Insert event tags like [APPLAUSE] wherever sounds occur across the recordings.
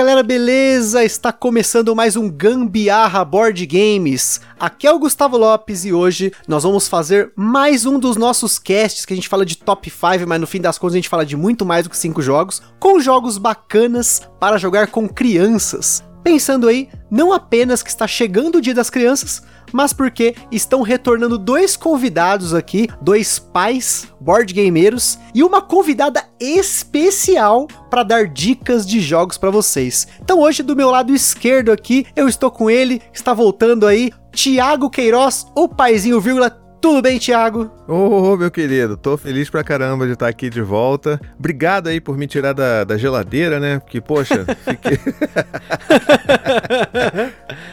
Galera, beleza? Está começando mais um Gambiarra Board Games. Aqui é o Gustavo Lopes e hoje nós vamos fazer mais um dos nossos casts que a gente fala de top 5, mas no fim das contas a gente fala de muito mais do que 5 jogos, com jogos bacanas para jogar com crianças. Pensando aí, não apenas que está chegando o Dia das Crianças, mas porque estão retornando dois convidados aqui, dois pais board gameiros e uma convidada especial para dar dicas de jogos para vocês. Então hoje do meu lado esquerdo aqui, eu estou com ele, está voltando aí, Tiago Queiroz, o paizinho vírgula tudo bem, Thiago? Ô, oh, meu querido, tô feliz pra caramba de estar aqui de volta. Obrigado aí por me tirar da, da geladeira, né? Porque, poxa, [LAUGHS] fiquei... [LAUGHS]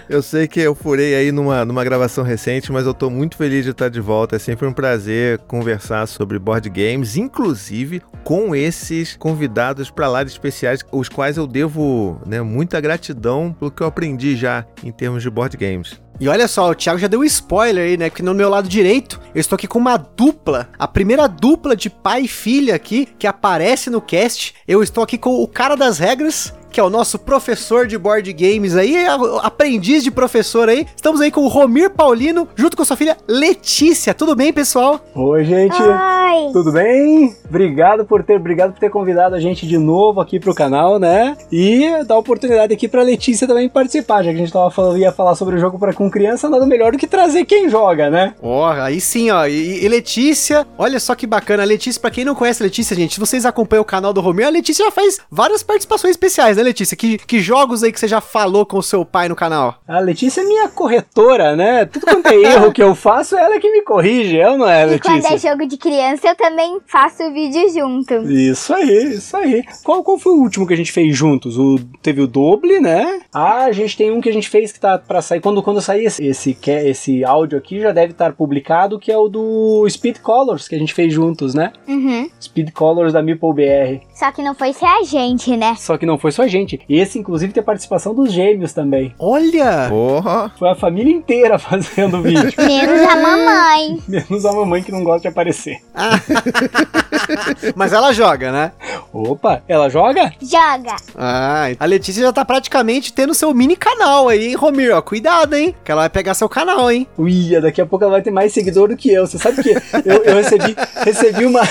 eu sei que eu furei aí numa, numa gravação recente, mas eu tô muito feliz de estar de volta. É sempre um prazer conversar sobre board games, inclusive com esses convidados para lá de especiais, os quais eu devo né, muita gratidão pelo que eu aprendi já em termos de board games. E olha só, o Thiago já deu um spoiler aí, né? Porque no meu lado direito, eu estou aqui com uma dupla, a primeira dupla de pai e filha aqui, que aparece no cast. Eu estou aqui com o cara das regras, que é o nosso professor de board games aí, aprendiz de professor aí. Estamos aí com o Romir Paulino, junto com sua filha Letícia. Tudo bem, pessoal? Oi, gente. Oi. Tudo bem? Obrigado por ter, obrigado por ter convidado a gente de novo aqui pro canal, né? E dar a oportunidade aqui pra Letícia também participar, já que a gente tava falando, ia falar sobre o jogo para com criança, nada melhor do que trazer quem joga, né? Ó, oh, aí sim, ó. E, e, Letícia, olha só que bacana. A Letícia, para quem não conhece a Letícia, gente, se vocês acompanham o canal do Romir, a Letícia já faz várias participações especiais, né? Letícia? Que, que jogos aí que você já falou com o seu pai no canal? A Letícia é minha corretora, né? Tudo quanto é [LAUGHS] erro que eu faço, ela é que me corrige, eu não é, Letícia? E quando é jogo de criança, eu também faço vídeo junto. Isso aí, isso aí. Qual, qual foi o último que a gente fez juntos? O, teve o Doble, né? Ah, a gente tem um que a gente fez que tá pra sair. Quando, quando sair esse, esse, esse áudio aqui, já deve estar publicado, que é o do Speed Colors, que a gente fez juntos, né? Uhum. Speed Colors da Meeple BR. Só que não foi só a gente, né? Só que não foi só a gente. Esse, inclusive, tem participação dos gêmeos também. Olha! Porra! Foi a família inteira [LAUGHS] fazendo o vídeo. [LAUGHS] Menos a mamãe. Menos a mamãe que não gosta de aparecer. [LAUGHS] Mas ela joga, né? Opa, ela joga? Joga. Ah, a Letícia já tá praticamente tendo seu mini canal aí, hein, Romir? Ó, cuidado, hein? Que ela vai pegar seu canal, hein? Uia, daqui a pouco ela vai ter mais seguidor do que eu. Você sabe que eu, eu recebi, recebi uma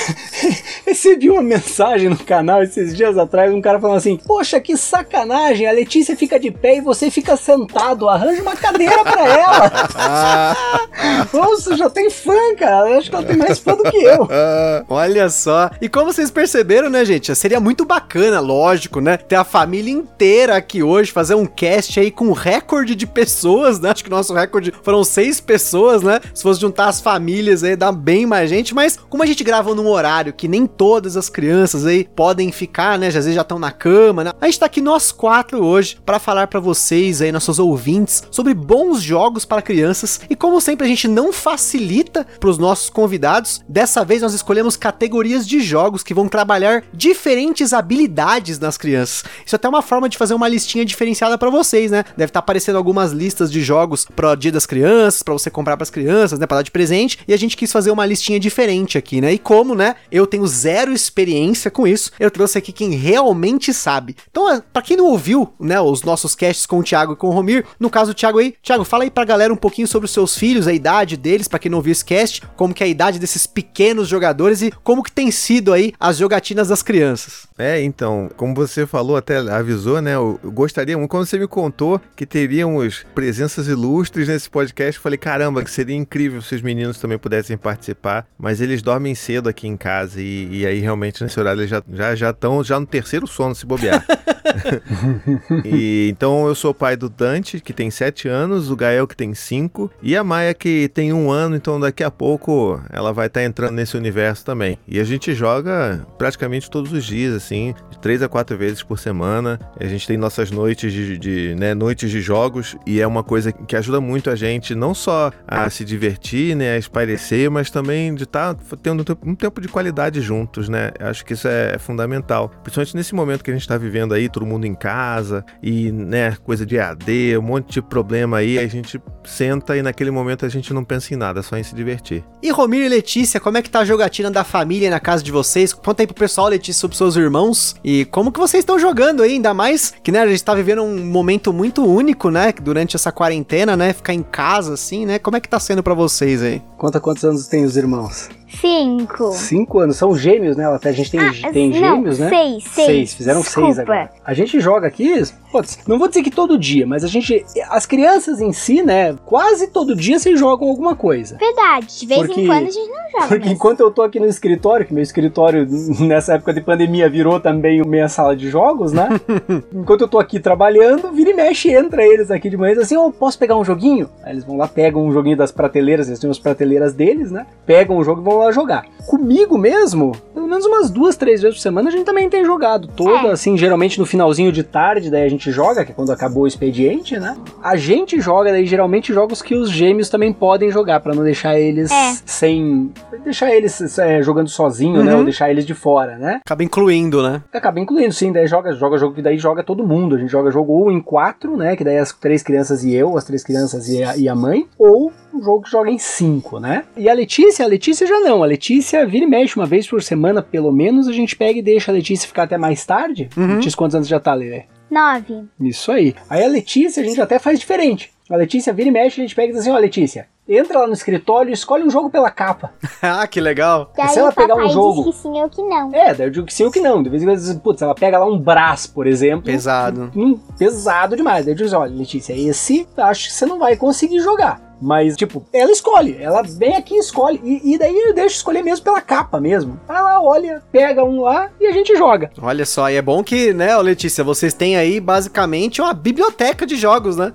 recebi uma mensagem no canal esses dias atrás, um cara falando assim: Poxa, que sacanagem, a Letícia fica de pé e você fica sentado, arranja uma cadeira pra ela. [LAUGHS] Nossa, já tem fã, cara. Eu acho que ela tem mais fã do que eu. Olha só. E como vocês perceberam, né, gente? Seria muito bacana, lógico, né? Ter a família inteira aqui hoje, fazer um cast aí com recorde de pessoas, né? Acho que o nosso recorde foram seis pessoas, né? Se fosse juntar as famílias aí, dá bem mais gente. Mas como a gente grava num horário que nem todas as crianças aí podem ficar, né? Às vezes já estão na cama, né? A gente tá aqui nós quatro hoje para falar para vocês aí, nossos ouvintes, sobre bons jogos para crianças. E como sempre, a gente não facilita para os nossos convidados. Dessa vez nós escolhemos categorias de jogos que vão trabalhar diferentes habilidades nas crianças. Isso é até uma forma de fazer uma listinha diferenciada para vocês, né? Deve estar tá aparecendo algumas listas de jogos pro Dia das Crianças, para você comprar para as crianças, né, para dar de presente, e a gente quis fazer uma listinha diferente aqui, né? E como, né, eu tenho zero experiência com isso, eu trouxe aqui quem realmente sabe. Então, é, para quem não ouviu, né, os nossos casts com o Thiago e com o Romir, no caso do Thiago aí, Thiago, fala aí pra galera um pouquinho sobre os seus filhos, a idade deles, para quem não ouviu esse cast, como que é a idade desses pequenos jogadores e como que tem sido aí as jogatinas das crianças. É, então, como você falou, até avisou, né, eu gostaria, quando você me contou que teríamos presenças ilustres nesse podcast, eu falei, caramba, que seria incrível se os meninos também pudessem participar, mas eles dormem cedo aqui em casa e, e aí realmente nesse horário eles já já já estão já no terceiro sono se bobear. [LAUGHS] e então eu sou pai do Dante, que tem 7 anos, o Gael, que tem 5, e a Maia, que tem um ano, então daqui a pouco ela vai estar tá entrando nesse universo também. E a gente joga praticamente todos os dias, assim, 3 a 4 vezes por semana. A gente tem nossas noites de, de né, noites de jogos, e é uma coisa que ajuda muito a gente, não só a se divertir, né, a espairecer, mas também de estar tá tendo um tempo de qualidade juntos, né? Acho que isso é fundamental. Principalmente nesse momento que a gente está vivendo aí, todo mundo em casa, e, né, coisa de AD, um monte de problema aí, a gente senta e naquele momento a gente não pensa em nada, só em se divertir. E Romiro e Letícia, como é que tá a jogatina da família na casa de vocês? Conta aí pro pessoal, Letícia, sobre seus irmãos e como que vocês estão jogando aí, ainda mais que, né, a gente tá vivendo um momento muito único, né, durante essa quarentena, né, ficar em casa assim, né? Como é que tá sendo para vocês aí? Conta quantos anos tem os irmãos. Cinco. Cinco anos. São gêmeos, né? Até a gente tem, Ah, tem não, gêmeos, né? seis, seis. Seis. Fizeram seis Desculpa. agora. A gente joga aqui, putz, não vou dizer que todo dia, mas a gente. As crianças em si, né? Quase todo dia se jogam alguma coisa. Verdade, de vez Porque- em quando a gente não joga. Porque mesmo. enquanto eu tô aqui no escritório, que meu escritório [LAUGHS] nessa época de pandemia virou também meia sala de jogos, né? [LAUGHS] enquanto eu tô aqui trabalhando, vira e mexe, entra eles aqui de manhã e diz assim: Ô, posso pegar um joguinho? Aí eles vão lá, pegam um joguinho das prateleiras, eles têm as prateleiras deles, né? Pegam o jogo e vão lá jogar. Comigo mesmo, pelo menos umas duas, três vezes por semana a gente também tem jogado. Toda, É. assim, geralmente no finalzinho de tarde, daí a gente joga, que é quando acabou o expediente, né? A gente joga, daí geralmente jogos que os gêmeos também podem jogar, pra não deixar eles É. sem. deixar eles é, jogando sozinho, né? Uhum. Ou deixar eles de fora, né? Acaba incluindo, né? Acaba incluindo, sim, daí joga, joga jogo que daí joga todo mundo. A gente joga jogo ou em quatro, né? Que daí as três crianças e eu, as três crianças e a, e a mãe, ou um jogo que joga em cinco, né? E a Letícia, a Letícia já não. A Letícia vira e mexe uma vez por semana, pelo menos, a gente pega e deixa a Letícia ficar até mais tarde. Uhum. Letícia, quantos anos já tá, Lelê? Nove. Isso aí. Aí a Letícia, a gente até faz diferente. A Letícia vira e mexe, a gente pega e diz assim, ó, Letícia, entra lá no escritório e escolhe um jogo pela capa. [LAUGHS] ah, que legal. E aí se ela pegar um jogo- diz que sim ou que não. É, daí eu digo que sim ou que não. De vez em quando, diz, putz, ela pega lá um Brás, por exemplo. Pesado. Hum, pesado demais. Daí eu digo assim, olha, Letícia, esse acho que você não vai conseguir jogar. Mas, tipo, ela escolhe. Ela vem aqui e escolhe. E, e daí eu deixo escolher mesmo pela capa mesmo. Lá, olha, pega um lá e a gente joga. Olha só, e é bom que, né, Letícia, vocês têm aí basicamente uma biblioteca de jogos, né?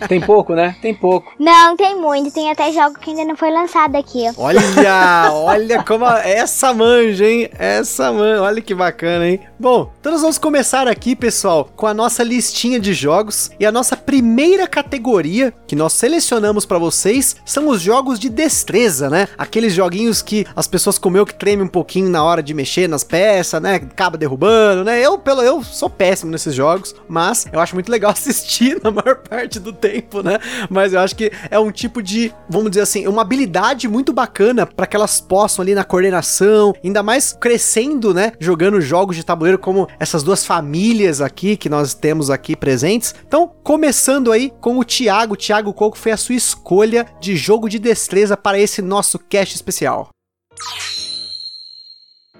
É. [LAUGHS] Tem pouco, né? Tem pouco. Não, tem muito. Tem até jogo que ainda não foi lançado aqui. Olha, [LAUGHS] olha como a- essa manja, hein? Essa manja, olha que bacana, hein? Bom, então nós vamos começar aqui, pessoal, com a nossa listinha de jogos e a nossa primeira categoria que nós selecionamos pra vocês são os jogos de destreza, né? Aqueles joguinhos que as pessoas comeu que tremem um pouquinho na hora de mexer nas peças, né? Acaba derrubando, né? Eu, pelo eu sou péssimo nesses jogos, mas eu acho muito legal [LAUGHS] assistir na maior parte do tempo, né? Mas eu acho que é um tipo de, vamos dizer assim, uma habilidade muito bacana para que elas possam ali na coordenação, ainda mais crescendo, né? Jogando jogos de tabuleiro como essas duas famílias aqui que nós temos aqui presentes. Então, começando aí com o Thiago. Thiago, qual foi a sua escolha de jogo de destreza para esse nosso cast especial?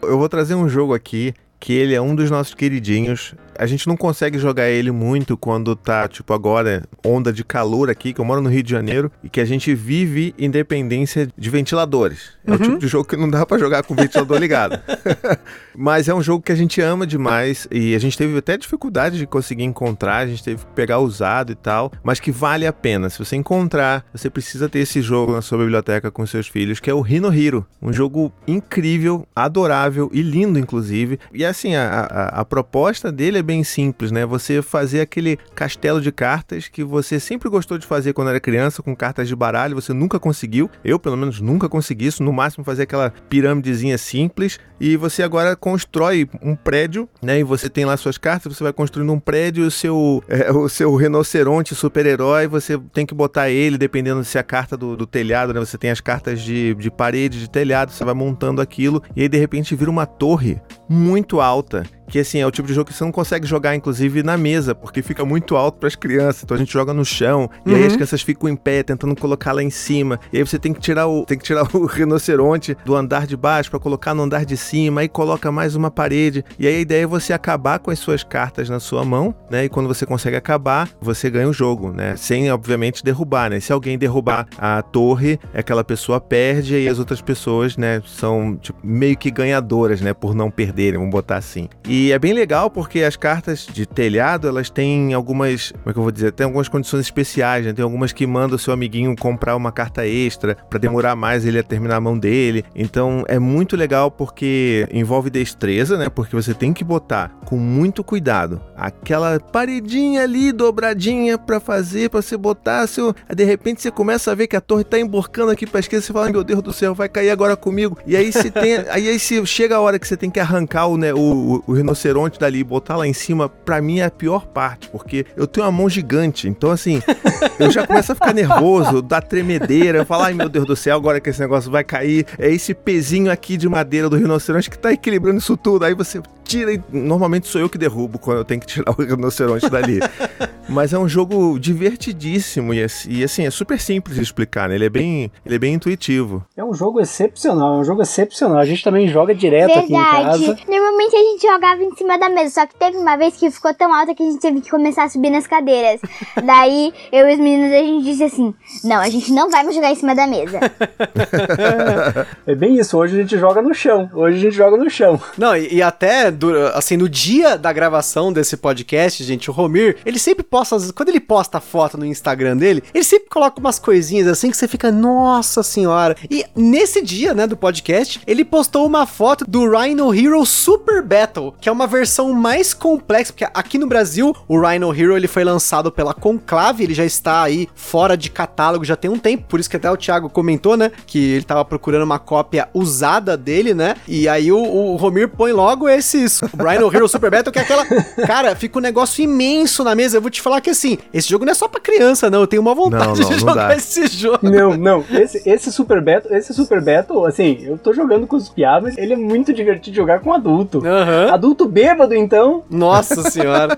Eu vou trazer um jogo aqui que ele é um dos nossos queridinhos. A gente não consegue jogar ele muito quando tá, tipo, agora, onda de calor aqui, que eu moro no Rio de Janeiro, e que a gente vive independência de ventiladores. É o tipo de jogo que não dá pra jogar com o ventilador ligado. [LAUGHS] Mas é um jogo que a gente ama demais, e a gente teve até dificuldade de conseguir encontrar, a gente teve que pegar usado e tal, mas que vale a pena. Se você encontrar, você precisa ter esse jogo na sua biblioteca com seus filhos, que é o Rino Hero. Um jogo incrível, adorável e lindo, inclusive. E assim, a, a, a proposta dele é bem simples, né? Você fazer aquele castelo de cartas que você sempre gostou de fazer quando era criança, com cartas de baralho, você nunca conseguiu. Eu, pelo menos, nunca consegui isso. No máximo, fazer aquela pirâmidezinha simples. E você agora constrói um prédio, né? E você tem lá suas cartas, você vai construindo um prédio, o seu, é, [LAUGHS] o seu rinoceronte super-herói, você tem que botar ele, dependendo se é a carta do, do telhado, né? Você tem as cartas de, de parede, de telhado, você vai montando aquilo, e aí de repente vira uma torre muito alta. Que assim, é o tipo de jogo que você não consegue jogar, inclusive, na mesa, porque fica muito alto para as crianças. Então a gente joga no chão, e aí Uhum. as crianças ficam em pé, tentando colocar lá em cima. E aí você tem que tirar o, tem que tirar [LAUGHS] o rinoceronte do andar de baixo para colocar no andar de cima, aí coloca mais uma parede. E aí a ideia é você acabar com as suas cartas na sua mão, né? E quando você consegue acabar, você ganha o jogo, né? Sem, obviamente, derrubar, né? Se alguém derrubar a torre, aquela pessoa perde, e as outras pessoas, né, são tipo, meio que ganhadoras, né? Por não perderem, vamos botar assim. E é bem legal porque as cartas de telhado, elas têm algumas, como é que eu vou dizer, tem algumas condições especiais, né? Tem algumas que manda o seu amiguinho comprar uma carta extra para demorar mais ele a terminar a mão dele. Então é muito legal porque envolve destreza, né? Porque você tem que botar com muito cuidado aquela paredinha ali dobradinha para fazer, para você botar seu, de repente você começa a ver que a torre tá emborcando aqui para esquerda, você fala, meu Deus do céu, vai cair agora comigo. E aí você tem, aí, aí se chega a hora que você tem que arrancar o, né, o, o, rinoceronte dali e botar lá em cima, para mim é a pior parte, porque eu tenho uma mão gigante. Então assim, [LAUGHS] eu já começo a ficar nervoso, dá tremedeira, eu falo, ai meu Deus do céu, agora que esse negócio vai cair, é esse pezinho aqui de madeira do rinoceronte que tá equilibrando isso tudo. Aí você tira e normalmente sou eu que derrubo quando eu tenho que tirar [LAUGHS] o rinoceronte dali. Mas é um jogo divertidíssimo e, e, assim, é super simples de explicar, né? Ele é bem, ele é bem intuitivo. É um jogo excepcional, é um jogo excepcional. A gente também joga direto Verdade. aqui em casa. Normalmente a gente jogava em cima da mesa, só que teve uma vez que ficou tão alta que a gente teve que começar a subir nas cadeiras. [LAUGHS] Daí eu e os meninos a gente disse assim: "Não, a gente não vai mais jogar em cima da mesa". [LAUGHS] é bem isso, hoje a gente joga no chão. Hoje a gente joga no chão. Não, e, e até assim, no dia da gravação desse podcast, gente, o Romir, ele sempre posta, quando ele posta foto no Instagram dele, ele sempre coloca umas coisinhas assim que você fica, nossa senhora. E nesse dia, né, do podcast, ele postou uma foto do Rhino Hero Super Battle, que é uma versão mais complexa, porque aqui no Brasil, o Rhino Hero ele foi lançado pela Conclave, ele já está aí fora de catálogo já tem um tempo, por isso que até o Thiago comentou, né, que ele tava procurando uma cópia usada dele, né? E aí o, o Romir põe logo esses Rhino Hero Super Battle, que é aquela. Cara, fica um negócio imenso na mesa. Eu vou te falar que assim, esse jogo não é só pra criança, não. Eu tenho uma vontade não, não, de jogar dá. esse jogo. Não, não. Esse, esse Super Battle, esse Super Battle, assim, eu tô jogando com os piados, mas ele é muito divertido de jogar com adulto. Uhum. Adulto bêbado, então. Nossa senhora.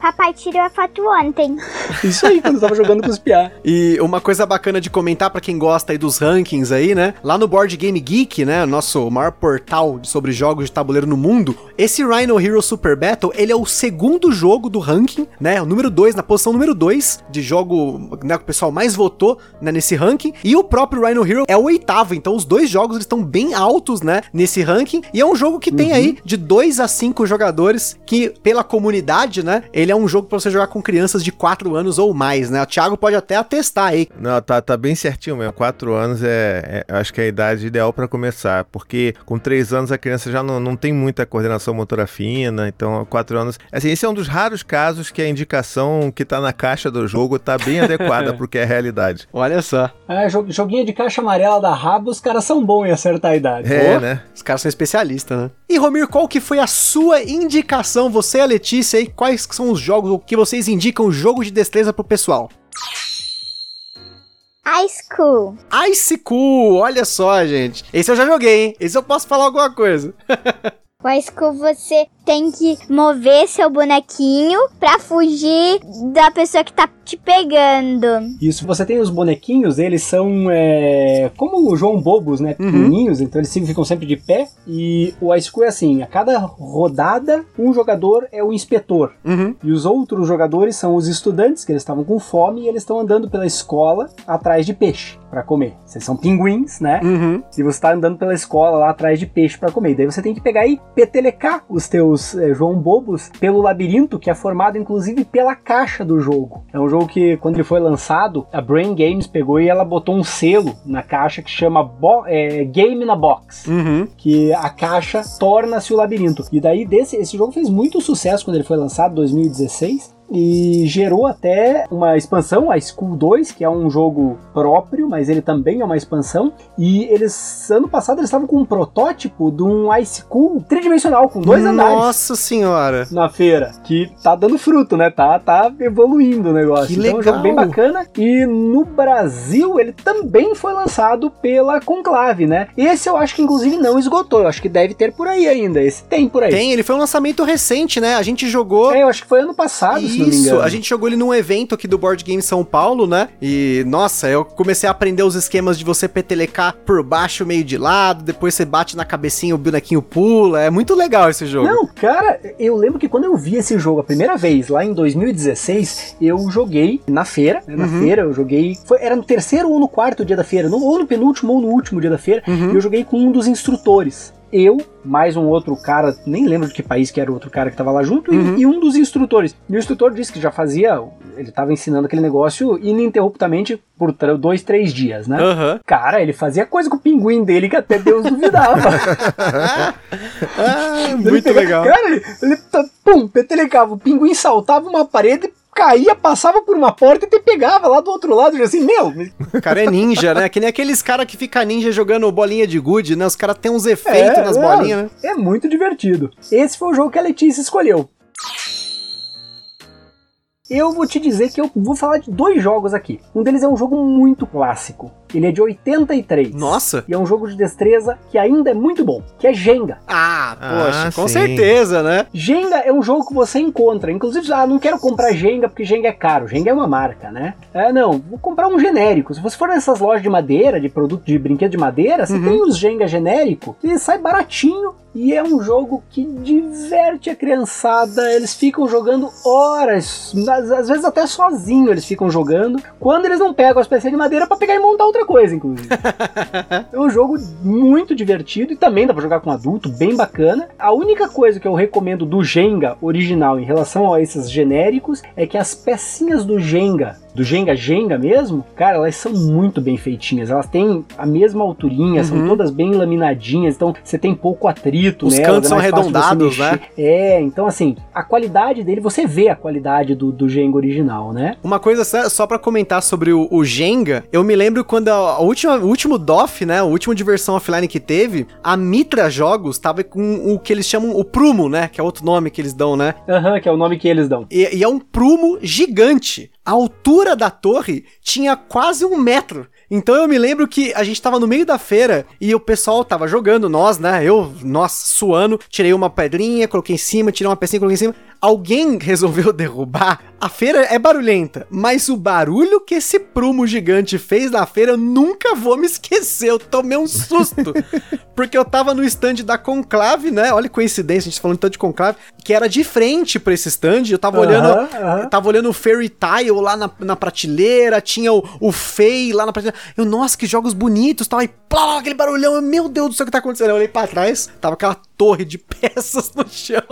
Papai tirou a foto ontem. Isso aí, quando eu tava jogando com os piá. E uma coisa bacana de comentar para quem gosta aí dos rankings aí, né? Lá no Board Game Geek, né? Nosso maior portal sobre jogos de tabuleiro no mundo, esse Rhino Hero Super Battle, ele é o segundo jogo do ranking, né? O número 2, na posição número 2 de jogo, né, que o pessoal mais votou né, nesse ranking. E o próprio Rhino Hero é o oitavo, então os dois jogos eles estão bem altos, né, nesse ranking. E é um jogo que tem aí de 2 a 5 jogadores, que pela comunidade, né, ele é um jogo para você jogar com crianças de 4 anos ou mais, né? O Thiago pode até atestar aí. Não, tá, tá bem certinho mesmo. 4 anos é, é, acho que é a idade ideal para começar, porque com 3 anos a criança já não, não tem muita coordenação motora fina, então 4 anos. Assim, esse é um dos raros casos que a indicação que tá na caixa do jogo tá bem adequada [LAUGHS] pro que é a realidade. Olha só. É, jo- joguinho de caixa amarela da Rabo, os caras são bons em acertar a idade. É, Pô, né? Os caras são especialistas, né? E Romir, qual que foi a sua indicação, você e a Letícia aí, quais são os jogos que vocês indicam, jogos de destreza pro pessoal? High School. Ice Cool, olha só, gente. Esse eu já joguei, hein? Esse eu posso falar alguma coisa. [LAUGHS] High School você tem que mover seu bonequinho pra fugir da pessoa que tá te pegando. Isso, você tem os bonequinhos, eles são é, como o João Bobos, né? Pequenininhos, então eles ficam sempre de pé. E o Ice School é assim: a cada rodada, um jogador é o inspetor. Uhum. E os outros jogadores são os estudantes, que eles estavam com fome e eles estão andando pela escola atrás de peixe pra comer. Vocês são pinguins, né? Uhum. E você tá andando pela escola lá atrás de peixe pra comer. Daí você tem que pegar e petelecar os teus eh, João Bobos pelo labirinto, que é formado inclusive pela caixa do jogo. É um jogo que, quando ele foi lançado, a Brain Games pegou e ela botou um selo na caixa que chama eh, Game na Box Uhum. que a caixa torna-se o labirinto. E daí desse esse jogo fez muito sucesso quando ele foi lançado, 2016. E gerou até uma expansão, a School 2, que é um jogo próprio, mas ele também é uma expansão. E eles, ano passado, eles estavam com um protótipo de um Ice Cool tridimensional, com dois andares Nossa senhora. na feira, que tá dando fruto, né? Tá, tá evoluindo o negócio. Que então é um jogo bem legal. bacana. E no Brasil ele também foi lançado pela Conclave, né? Esse eu acho que inclusive não esgotou. Eu acho que deve ter por aí ainda. Esse tem por aí. Tem, ele foi um lançamento recente, né? A gente jogou. É, eu acho que foi ano passado, se não me engano. a gente jogou ele num evento aqui do Board Game São Paulo, né? E, nossa, eu comecei a aprender os esquemas de você petelecar por baixo, meio de lado, depois você bate na cabecinha, o bonequinho pula. É muito legal esse jogo. Não, cara, eu lembro que quando eu vi esse jogo a primeira vez, lá em 2016, eu joguei na feira. né, Na feira, eu joguei. Foi, era no terceiro ou no quarto dia da feira, no, ou no penúltimo ou no último dia da feira. E eu joguei com um dos instrutores. Eu, mais um outro cara, nem lembro de que país que era o outro cara que tava lá junto, e- Uhum. e, um dos instrutores. E o instrutor disse que já fazia, ele tava ensinando aquele negócio ininterruptamente por dois, três dias, né? Aham. Cara, ele fazia coisa com o pinguim dele que até Deus duvidava. [LAUGHS] [LAUGHS] Ah, muito pegava- legal. Cara, ele, ele pum, petelecava, o pinguim saltava uma parede, caía, passava por uma porta e te pegava lá do outro lado, assim, meu, O cara é ninja, né? Que nem aqueles caras que fica ninja jogando bolinha de gude, né? Os caras têm uns efeitos nas é, bolinhas, né? É muito divertido. Esse foi o jogo que a Letícia escolheu. Eu vou te dizer que eu vou falar de dois jogos aqui. Um deles é um jogo muito clássico. Ele é de 83. Nossa! E é um jogo de destreza que ainda é muito bom, que é Jenga. Ah, poxa, Ah, com sim. certeza, né? Jenga é um jogo que você encontra. Inclusive, ah, não quero comprar Jenga porque Jenga é caro. Jenga é uma marca, né? É, não, vou comprar um genérico. Se você for nessas lojas de madeira, de produto de brinquedo de madeira, você Uhum. tem os Jenga genérico e sai baratinho. E é um jogo que diverte a criançada. Eles ficam jogando horas, às, às vezes até sozinho eles ficam jogando. Quando eles não pegam as peças de madeira pra pegar e montar outra coisa, inclusive. [LAUGHS] É um jogo muito divertido e também dá pra jogar com adulto, bem bacana. A única coisa que eu recomendo do Jenga original em relação a esses genéricos é que as pecinhas do Jenga, do Jenga Jenga mesmo, cara, elas são muito bem feitinhas. Elas têm a mesma alturinha, Uhum. são todas bem laminadinhas, então você tem pouco atrito Os nelas, cantos é são arredondados, né? É, então assim, a qualidade dele, você vê a qualidade do, do Jenga original, né? Uma coisa só, só para comentar sobre o, o Jenga, eu me lembro quando a, a última, o último DOF, né, o último diversão offline que teve, a Mitra Jogos tava com o que eles chamam o Prumo, né, que é outro nome que eles dão, né? Aham, que é o nome que eles dão. E, e é um prumo gigante. A altura da torre tinha quase um metro. Então eu me lembro que a gente tava no meio da feira e o pessoal tava jogando, nós, né? Eu, nossa, suando, tirei uma pedrinha, coloquei em cima, tirei uma pecinha, coloquei em cima. Alguém [LAUGHS] resolveu derrubar. A feira é barulhenta, mas o barulho que esse prumo gigante fez na feira eu nunca vou me esquecer. Eu tomei um susto. [LAUGHS] porque eu tava no stand da Conclave, né? Olha que coincidência, a gente tá falando tanto de Conclave, que era de frente pra esse stand. Eu tava olhando eu tava olhando o Fairy Tile lá na, na prateleira, tinha o, o Fei lá na prateleira. Eu, nossa, que jogos bonitos, tal. E plá, aquele barulhão. Eu, meu Deus do céu, o que tá acontecendo? Eu olhei pra trás, tava aquela torre de [LAUGHS] peças no chão.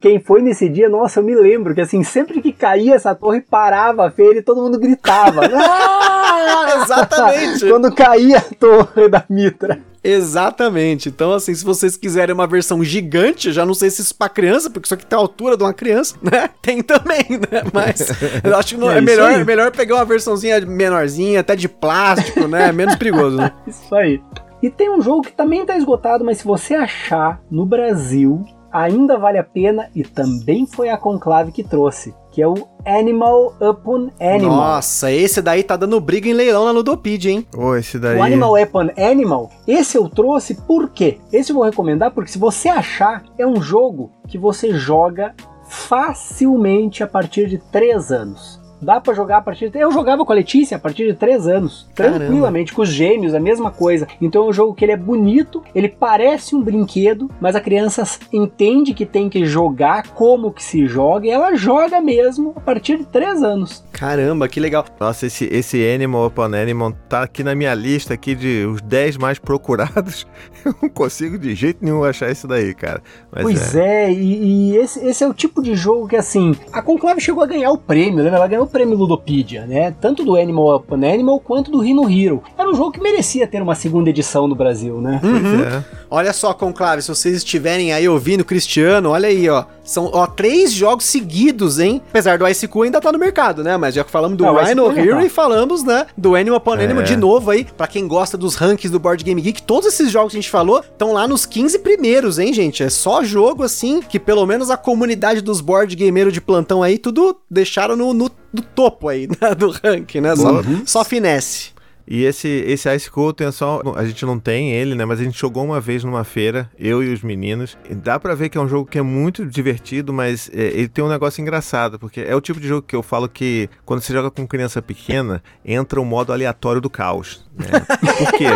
Quem foi nesse dia, nossa, eu me lembro que assim, sempre que caía essa torre, parava a feira e todo mundo gritava. [LAUGHS] "Ah!" Exatamente. Quando caía a torre da Mitra. Exatamente. Então, assim, se vocês quiserem uma versão gigante, já não sei se isso pra criança, porque isso aqui tem a altura de uma criança, né? Tem também, né? Mas eu acho que não- É é, melhor, é melhor pegar uma versãozinha menorzinha, até de plástico, né? Menos perigoso, né? [LAUGHS] Isso aí. E tem um jogo que também tá esgotado, mas se você achar no Brasil, ainda vale a pena e também foi a Conclave que trouxe, que é o Animal Upon Animal. Nossa, esse daí tá dando briga em leilão na Ludopedia, hein? Ô, esse daí. O Animal Upon Animal, esse eu trouxe por quê? Esse eu vou recomendar porque se você achar, é um jogo que você joga facilmente a partir de 3 anos. Dá pra jogar a partir de... Eu jogava com a Letícia a partir de 3 anos. Caramba. Tranquilamente, com os gêmeos, a mesma coisa. Então é um jogo que ele é bonito, ele parece um brinquedo, mas a criança entende que tem que jogar, como que se joga, e ela joga mesmo a partir de 3 anos. Caramba, que legal. Nossa, esse, esse Animal Upon Animal tá aqui na minha lista aqui de os 10 mais procurados. [LAUGHS] Eu não consigo de jeito nenhum achar isso daí, cara. Mas Pois é. é, e, e esse, esse é o tipo de jogo que, assim, a Conclave chegou a ganhar o prêmio, lembra? Ela ganhou o prêmio Ludopedia, né? Tanto do Animal Upon Animal quanto do Rhino Hero. Era um jogo que merecia ter uma segunda edição no Brasil, né? Pois é. Olha só, Conclave, se vocês estiverem aí ouvindo Cristiano, olha aí, ó. São, ó, três jogos seguidos, hein? Apesar do Ice Cool ainda tá no mercado, né? Mas já falamos do Não, Rhino Hero tá. e falamos, né? Do Animal Upon É. Animal de novo aí. Pra quem gosta dos rankings do Board Game Geek, todos esses jogos que a gente falou estão lá nos 15 primeiros, hein, gente? É só jogo, assim, que pelo menos a comunidade dos board gameiros de plantão aí, tudo deixaram no, no, no topo aí, [LAUGHS] né, do ranking, né? Só, só finesse. E esse, esse Ice Cold tem só. A gente não tem ele, né? Mas a gente jogou uma vez numa feira, eu e os meninos. E dá pra ver que é um jogo que é muito divertido, mas é, ele tem um negócio engraçado, porque é o tipo de jogo que eu falo que quando você joga com criança pequena, entra o modo aleatório do caos. Né? Por quê?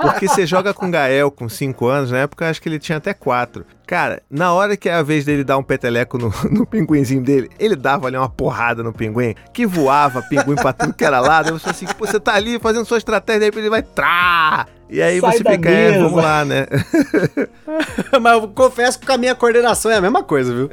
Porque você joga com Gael com 5 anos, na época eu acho que ele tinha até 4. Cara, na hora que é a vez dele dar um peteleco no, [LAUGHS] no pinguinzinho dele, ele dava ali uma porrada no pinguim, que voava pinguim pra tudo que era lado. Eu falei assim, pô, você tá ali fazendo sua estratégia, aí ele vai trá! E aí Sai você fica, é, mesa. vamos lá, né? [LAUGHS] [LAUGHS] Mas eu confesso que com a minha coordenação é a mesma coisa, viu?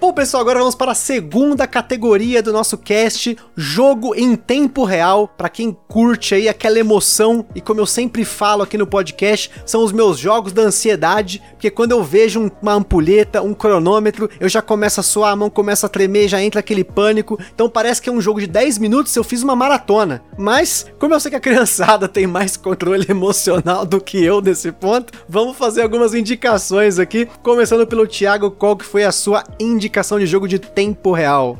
Bom, pessoal, agora vamos para a segunda categoria do nosso cast, jogo em tempo real. Para quem curte aí aquela emoção e como eu sempre falo aqui no podcast, são os meus jogos da ansiedade, porque quando eu vejo um- uma ampulheta, um cronômetro, eu já começo a suar, a mão começa a tremer, já entra aquele pânico. Então parece que é um jogo de 10 minutos, eu fiz uma maratona. Mas, como eu sei que a [LAUGHS] criançada tem mais controle emocional do que eu nesse ponto, vamos fazer algumas indicações aqui, começando pelo Thiago, qual que foi a sua indicação de jogo de tempo real?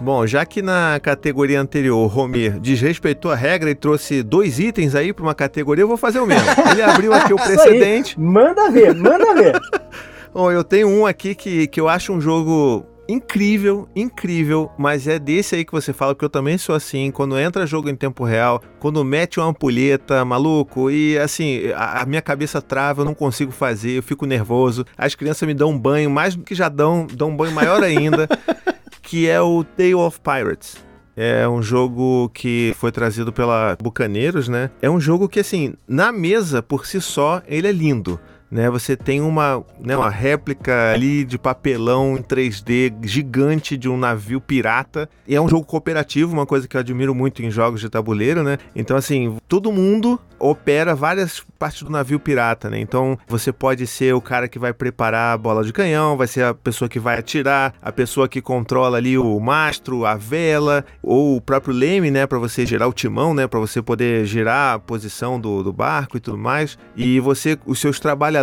Bom, já que na categoria anterior o Romir desrespeitou a regra e trouxe dois itens aí para uma categoria, eu vou fazer o mesmo. Ele abriu aqui o [LAUGHS] precedente. Manda ver, manda ver. [LAUGHS] Bom, eu tenho um aqui que, que eu acho um jogo incrível, incrível, mas é desse aí que você fala, porque eu também sou assim, quando entra jogo em tempo real, quando mete uma ampulheta, maluco, e assim, a, a minha cabeça trava, eu não consigo fazer, eu fico nervoso, as crianças me dão um banho, mais do que já dão, dão um banho maior ainda, [LAUGHS] que é o Tale of Pirates. É um jogo que foi trazido pela Bucaneiros, né? É um jogo que, assim, na mesa, por si só, ele é lindo. Né, você tem uma, né, uma réplica ali de papelão em 3D gigante de um navio pirata. E é um jogo cooperativo, uma coisa que eu admiro muito em jogos de tabuleiro, né? Então, assim, todo mundo opera várias partes do navio pirata, né? Então, você pode ser o cara que vai preparar a bola de canhão, vai ser a pessoa que vai atirar, a pessoa que controla ali o mastro, a vela, ou o próprio leme, né? Para você girar o timão, né? Para você poder girar a posição do, do barco e tudo mais. E você, os seus trabalhadores,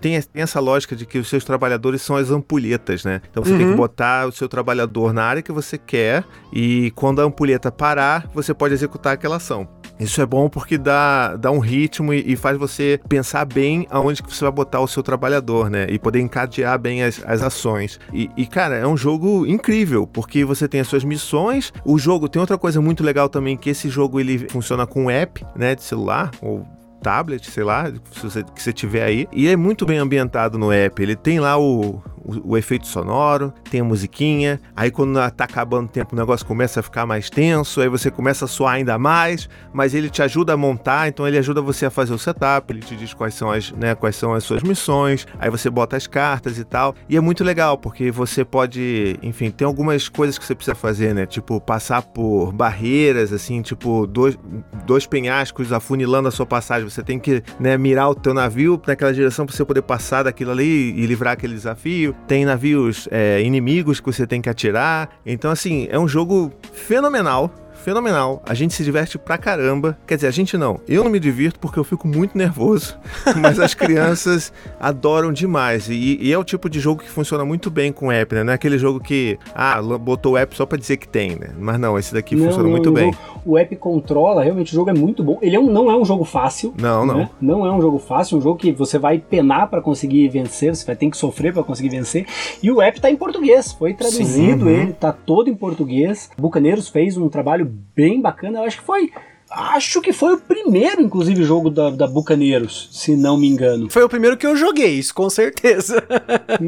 tem, tem essa lógica de que os seus trabalhadores são as ampulhetas, né? Então, você tem que botar o seu trabalhador na área que você quer e quando a ampulheta parar, você pode executar aquela ação. Isso é bom porque dá, dá um ritmo e, e faz você pensar bem aonde que você vai botar o seu trabalhador, né? E poder encadear bem as, as ações. E, e, cara, é um jogo incrível, porque você tem as suas missões. O jogo tem outra coisa muito legal também, que esse jogo ele funciona com app, né? De celular, ou tablet, sei lá, que você tiver aí. E é muito bem ambientado no app. Ele tem lá o, o, o, efeito sonoro, tem a musiquinha. Aí quando tá acabando o tempo, o negócio começa a ficar mais tenso. Aí você começa a suar ainda mais. Mas ele te ajuda a montar, então ele ajuda você a fazer o setup. Ele te diz quais são as, né, quais são as suas missões. Aí você bota as cartas e tal. E é muito legal, porque você pode, enfim, tem algumas coisas que você precisa fazer, né? Tipo, passar por barreiras, assim, tipo, dois, dois penhascos afunilando a sua passagem você tem que né, mirar o teu navio naquela direção para você poder passar daquilo ali e livrar aquele desafio. Tem navios é, inimigos que você tem que atirar. Então, assim, é um jogo fenomenal fenomenal. A gente se diverte pra caramba. Quer dizer, a gente não. Eu não me divirto porque eu fico muito nervoso. [LAUGHS] Mas as crianças adoram demais. E, e, é o tipo de jogo que funciona muito bem com app, né? Não é aquele jogo que, ah, botou o app só pra dizer que tem, né? Mas não, esse daqui não, funciona não, muito bem. O app controla, realmente o jogo é muito bom. Ele é um, não é um jogo fácil. Não, não. Né? Não é um jogo fácil, um jogo que você vai penar para conseguir vencer, você vai ter que sofrer para conseguir vencer. E o app tá em português, foi traduzido, Sim, ele tá todo em português. Bucaneiros fez um trabalho bem bacana, eu acho que foi Acho que foi o primeiro, inclusive, jogo da, da Bucaneiros, se não me engano. Foi o primeiro que eu joguei, isso com certeza. [LAUGHS]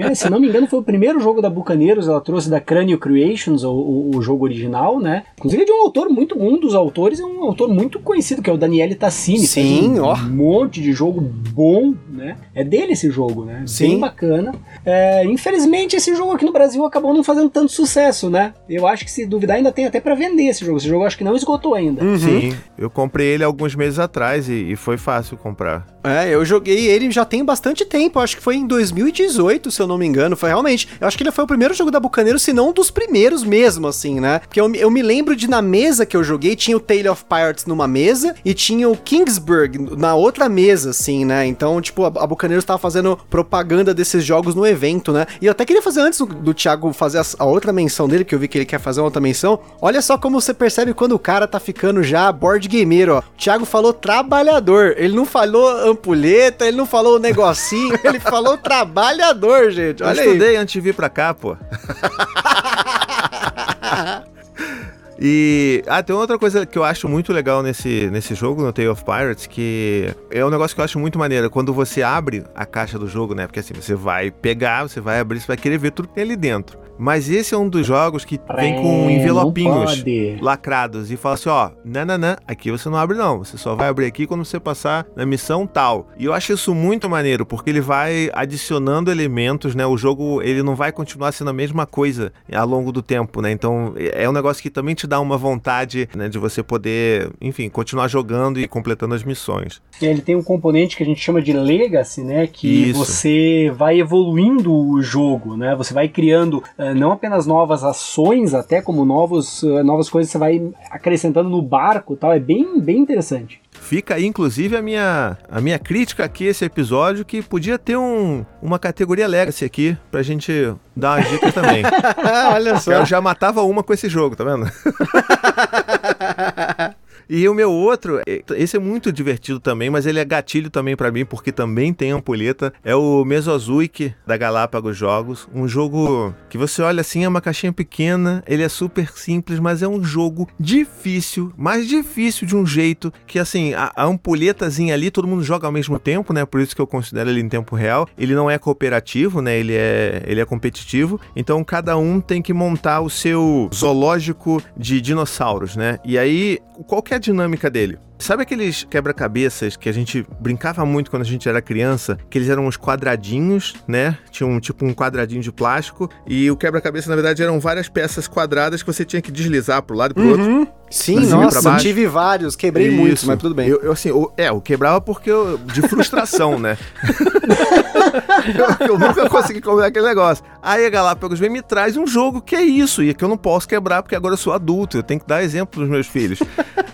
É, se não me engano, foi o primeiro jogo da Bucaneiros. Ela trouxe da Crânio Creations, o, o, o, jogo original, né? Inclusive de um autor muito. Um dos autores é um autor muito conhecido, que é o Daniele Tassini. Sim, um ó. monte de jogo bom, né? É dele esse jogo, né? Sim. Bem bacana. É, infelizmente, esse jogo aqui no Brasil acabou não fazendo tanto sucesso, né? Eu acho que se duvidar, ainda tem até para vender esse jogo. Esse jogo acho que não esgotou ainda. Uhum. Sim. Eu comprei ele alguns meses atrás e, e, foi fácil comprar. É, eu joguei ele já tem bastante tempo, acho que foi em 2018, se eu não me engano, foi realmente. Eu acho que ele foi o primeiro jogo da Bucaneiro, se não um dos primeiros mesmo, assim, né? Porque eu, eu me lembro de na mesa que eu joguei, tinha o Tale of Pirates numa mesa e tinha o Kingsburg na outra mesa, assim, né? Então, tipo, a, a Bucaneiro estava fazendo propaganda desses jogos no evento, né? E eu até queria fazer antes do, do Thiago fazer a, a outra menção dele, que eu vi que ele quer fazer uma outra menção. Olha só como você percebe quando o cara tá ficando já board gameiro, ó. O Thiago falou trabalhador, ele não falou ampulheta, ele não falou negocinho, ele [LAUGHS] falou trabalhador, gente. Olha eu estudei aí. antes de vir pra cá, pô. [LAUGHS] E. Ah, tem outra coisa que eu acho muito legal nesse, nesse jogo, no Tale of Pirates, que é um negócio que eu acho muito maneiro. Quando você abre a caixa do jogo, né? Porque assim, você vai pegar, você vai abrir, você vai querer ver tudo que tem ali dentro. Mas esse é um dos jogos que vem com É, envelopinhos lacrados e fala assim, ó, nananã, aqui você não abre não, você só vai abrir aqui quando você passar na missão tal. E eu acho isso muito maneiro, porque ele vai adicionando elementos, né? O jogo, ele não vai continuar sendo a mesma coisa ao longo do tempo, né? Então, é um negócio que também te dá uma vontade, né, de você poder, enfim, continuar jogando e completando as missões. Ele tem um componente que a gente chama de legacy, né? Que Isso. você vai evoluindo o jogo, né? Você vai criando eh, não apenas novas ações, até como novos, eh, novas coisas que você vai acrescentando no barco tal. É bem, bem interessante. Fica aí, inclusive, a minha, a minha crítica aqui esse episódio, que podia ter um, uma categoria Legacy aqui, pra gente dar uma dica também. [LAUGHS] Olha só. Eu já matava uma com esse jogo, tá vendo? [LAUGHS] E o meu outro, é- esse é muito divertido também, mas ele é gatilho também pra mim, porque também tem ampulheta. É o Mesozoic da Galápagos Jogos. Um jogo que você olha assim, é uma caixinha pequena, ele é super simples, mas é um jogo difícil, mais difícil de um jeito que, assim, a, a ampulhetazinha ali, todo mundo joga ao mesmo tempo, né? Por isso que eu considero ele em tempo real. Ele não é cooperativo, né? Ele é, ele é competitivo. Então cada um tem que montar o seu zoológico de dinossauros, né? E aí, qual que é a dinâmica dele? Sabe aqueles quebra-cabeças que a gente brincava muito quando a gente era criança? Que eles eram uns quadradinhos, né? Tinha um tipo um quadradinho de plástico. E o quebra-cabeça, na verdade, eram várias peças quadradas que você tinha que deslizar pro lado e pro outro. Uhum. Sim, e pra nossa, tive vários, quebrei Isso. muitos, mas tudo bem. Eu, eu, assim, eu, é, eu quebrava porque eu, de frustração, né? [LAUGHS] eu, eu nunca consegui comprar aquele negócio. Aí a Galápagos vem e me traz um jogo que é isso, e que eu não posso quebrar porque agora eu sou adulto, eu tenho que dar exemplo pros meus filhos.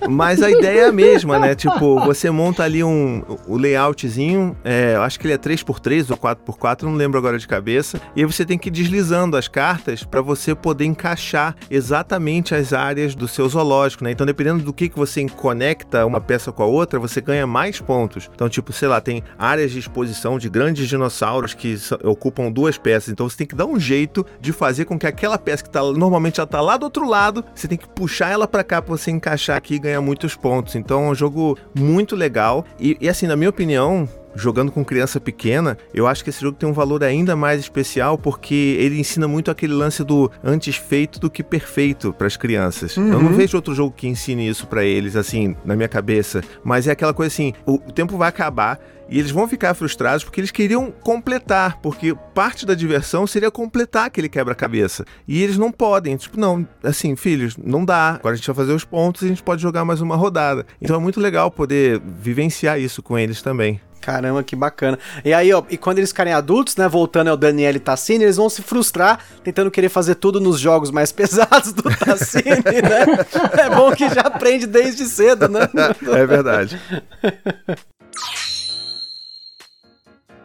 Mas a ideia é a mesma, né? Tipo, você monta ali um o layoutzinho, é, eu acho que ele é 3x3 ou 4x4, não lembro agora de cabeça, e aí você tem que ir deslizando as cartas para você poder encaixar exatamente as áreas do seu zoológico, né? Então, dependendo do que, que você conecta uma peça com a outra, você ganha mais pontos. Então, tipo, sei lá, tem áreas de exposição de grandes dinossauros que ocupam duas peças. Então, você tem que dar um jeito de fazer com que aquela peça que tá, normalmente ela tá lá do outro lado, você tem que puxar ela para cá para você encaixar aqui e ganhar muitos pontos. Então, é um jogo muito legal. E, e assim, na minha opinião, jogando com criança pequena, eu acho que esse jogo tem um valor ainda mais especial porque ele ensina muito aquele lance do antes feito do que perfeito para as crianças. Eu não vejo outro jogo que ensine isso para eles assim, na minha cabeça, mas é aquela coisa assim, o, o tempo vai acabar e eles vão ficar frustrados porque eles queriam completar, porque parte da diversão seria completar aquele quebra-cabeça. E eles não podem, tipo, não, assim, filhos, não dá. Agora a gente vai fazer os pontos e a gente pode jogar mais uma rodada. Então é muito legal poder vivenciar isso com eles também. Caramba, que bacana. E aí, ó, e quando eles ficarem adultos, né, voltando ao Daniel e Tassini, eles vão se frustrar tentando querer fazer tudo nos jogos mais [LAUGHS] pesados do Tassini, né? É bom que já aprende desde cedo, né? É verdade.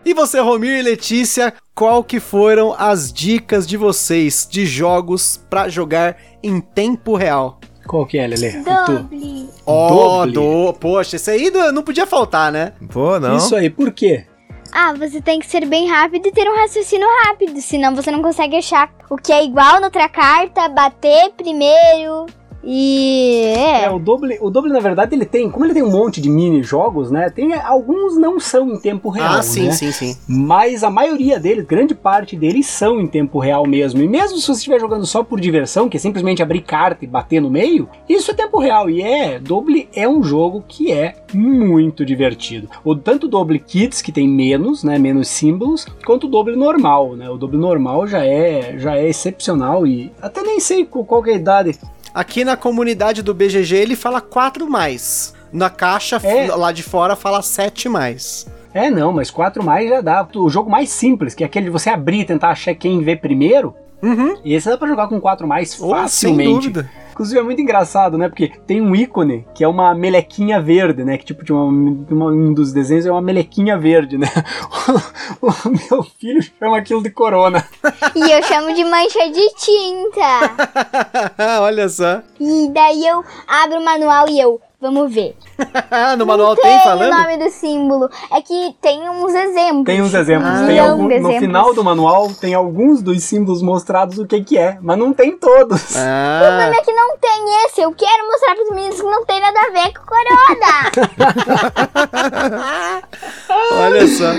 E você, Romir e Letícia, qual que foram as dicas de vocês de jogos pra jogar em tempo real? Qual que é, Lelê? E tu? Doble. Ó, Doble. do, poxa, esse aí não podia faltar, né? Pô, não. Isso aí, por quê? Ah, você tem que ser bem rápido e ter um raciocínio rápido, senão você não consegue achar o que é igual na outra carta, bater primeiro e. É, É. o Doble, o Doble, na verdade, ele tem, como ele tem um monte de mini-jogos, né? Tem alguns não são em tempo real, ah, sim, né? sim, sim. Mas a maioria deles, grande parte deles, são em tempo real mesmo. E mesmo se você estiver jogando só por diversão, que é simplesmente abrir carta e bater no meio, isso é tempo real. E é, Doble é um jogo que é muito divertido. O, tanto o Doble Kids, que tem menos, né, menos símbolos, quanto o Doble normal, né? O Doble normal já é, já é excepcional e até nem sei qual qual que é a idade. Aqui na comunidade do BGG ele fala 4 mais. Na caixa É. lá de fora fala 7 mais. É, não, mas 4 mais já dá. O jogo mais simples, que é aquele de você abrir e tentar achar quem vê primeiro, Uhum. esse dá pra jogar com 4 mais Oh, sem facilmente. dúvida. Inclusive é muito engraçado, né? Porque tem um ícone que é uma melequinha verde, né? Que tipo de uma, uma- um dos desenhos é uma melequinha verde, né? O, [LAUGHS] o meu filho chama aquilo de corona. E eu chamo de mancha de tinta. [LAUGHS] Olha só. E daí eu abro o manual e eu. Vamos ver. [LAUGHS] no manual tem Tem o falando? nome do símbolo. É que tem uns exemplos. Tem uns exemplos. Ah. tem algum- de no exemplos. final do manual tem alguns dos símbolos mostrados o que que é, mas não tem todos. O Ah, problema é que não tem esse. Eu quero mostrar pros meninos que não tem nada a ver com coroa. [LAUGHS] olha só.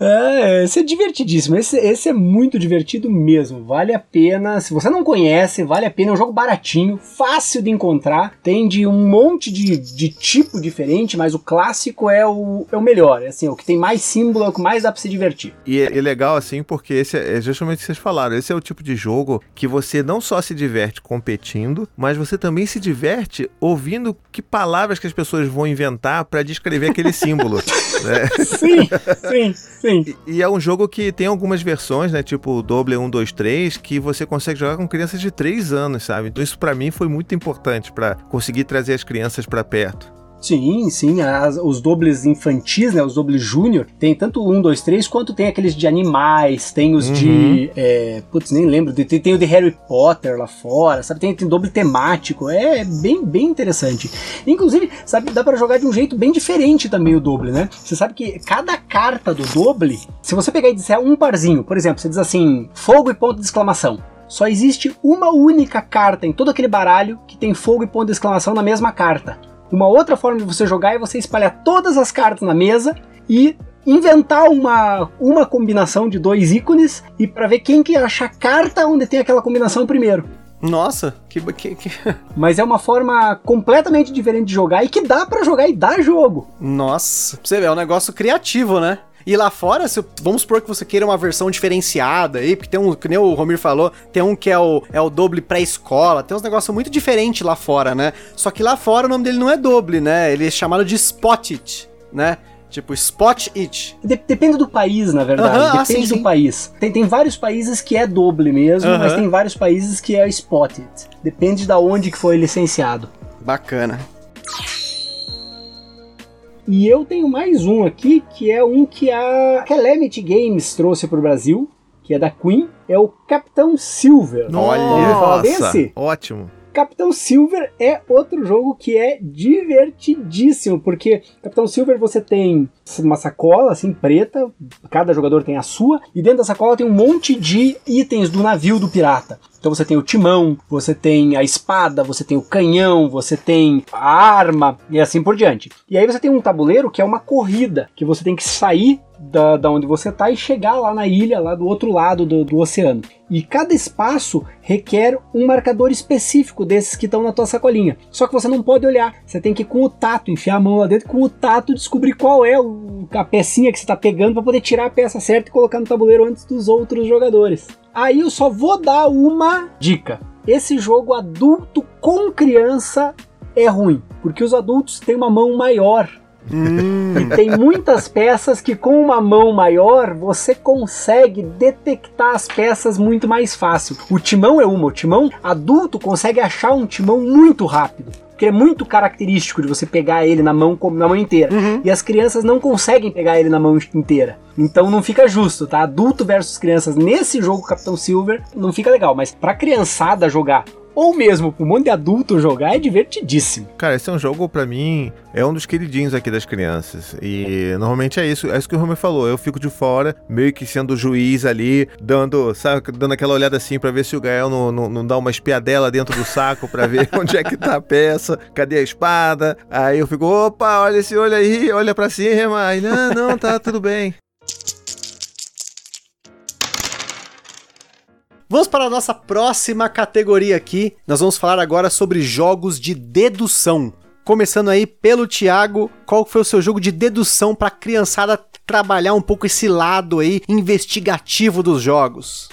É, esse é divertidíssimo. Esse, esse é muito divertido mesmo. Vale a pena. Se você não conhece, vale a pena. É um jogo baratinho, fácil de encontrar. Tem de um monte de, de tipo diferente, mas o clássico é o, é o melhor. É assim, o que tem mais símbolo é o que mais dá pra se divertir. E é, é legal assim, porque esse é, é justamente o que vocês falaram. Esse é o tipo de jogo que você não só se diverte competindo, mas você também se diverte ouvindo que palavras que as pessoas vão inventar pra descrever aquele símbolo. [LAUGHS] né? Sim, sim, sim. E, e é um jogo que tem algumas versões, né? Tipo o Double 1, 2, 3, que você consegue jogar com crianças de 3 anos, sabe? Então isso pra mim foi muito importante pra conseguir trazer as crianças pra perto. Sim, sim, as- os dobles infantis, né, os dobles júnior, tem tanto 1, 2, 3, quanto tem aqueles de animais, tem os de, é, putz, nem lembro, tem, tem o de Harry Potter lá fora, sabe, tem, tem doble temático, é bem, bem interessante. Inclusive, sabe, dá pra jogar de um jeito bem diferente também o doble, né? Você sabe que cada carta do doble, se você pegar e disser um parzinho, por exemplo, você diz assim, fogo e ponto de exclamação, só existe uma única carta em todo aquele baralho que tem fogo e ponto de exclamação na mesma carta. Uma outra forma de você jogar é você espalhar todas as cartas na mesa e inventar uma, uma combinação de dois ícones e para ver quem que acha a carta onde tem aquela combinação primeiro. Nossa, que, que, que- [LAUGHS] Mas é uma forma completamente diferente de jogar e que dá pra jogar e dá jogo. Nossa, você ver, é um negócio criativo, né? E lá fora, se, vamos supor que você queira uma versão diferenciada aí, porque tem um, que nem o Romir falou, tem um que é o, é o doble pré-escola, tem uns negócios muito diferentes lá fora, né? Só que lá fora o nome dele não é doble, né? Ele é chamado de Spot It, né? Tipo, Spot It. De- depende do país, na verdade. Ah, depende sim, do sim. país. Tem, tem vários países que é doble mesmo, mas tem vários países que é spotted. Depende da onde que foi licenciado. Bacana. E eu tenho mais um aqui, que é um que a Calamity Games trouxe pro Brasil, que é da Queen, é o Capitão Silver. Falar desse? ótimo. Capitão Silver é outro jogo que é divertidíssimo, porque Capitão Silver você tem uma sacola assim preta, cada jogador tem a sua, e dentro da sacola tem um monte de itens do navio do pirata. Então você tem o timão, você tem a espada, você tem o canhão, você tem a arma e assim por diante. E aí você tem um tabuleiro que é uma corrida, que você tem que sair da, da onde você tá e chegar lá na ilha, lá do outro lado do, do oceano. E cada espaço requer um marcador específico desses que estão na tua sacolinha. Só que você não pode olhar, você tem que com o tato, enfiar a mão lá dentro com o tato descobrir qual é o, a pecinha que você está pegando para poder tirar a peça certa e colocar no tabuleiro antes dos outros jogadores. Aí eu só vou dar uma dica. Esse jogo adulto com criança é ruim, porque os adultos têm uma mão maior e tem muitas peças que com uma mão maior você consegue detectar as peças muito mais fácil. O timão é uma, o timão adulto consegue achar um timão muito rápido. Porque é muito característico de você pegar ele na mão na mão inteira. E as crianças não conseguem pegar ele na mão inteira. Então não fica justo, tá? Adulto versus crianças nesse jogo Capitão Silver não fica legal, mas pra criançada jogar ou mesmo pra um monte de adulto jogar é divertidíssimo. Cara, esse é um jogo, pra mim, é um dos queridinhos aqui das crianças. E normalmente é isso, é isso que o Romer falou. Eu fico de fora, meio que sendo juiz ali, dando, sabe, dando aquela olhada assim pra ver se o Gael não, não, não dá uma espiadela dentro do saco pra ver [LAUGHS] onde é que tá a peça, cadê a espada. Aí eu fico, opa, olha esse olho aí, olha pra cima. Aí, não, não, tá tudo bem. Vamos para a nossa próxima categoria aqui. Nós vamos falar agora sobre jogos de dedução. Começando aí pelo Thiago, qual foi o seu jogo de dedução para a criançada trabalhar um pouco esse lado aí investigativo dos jogos?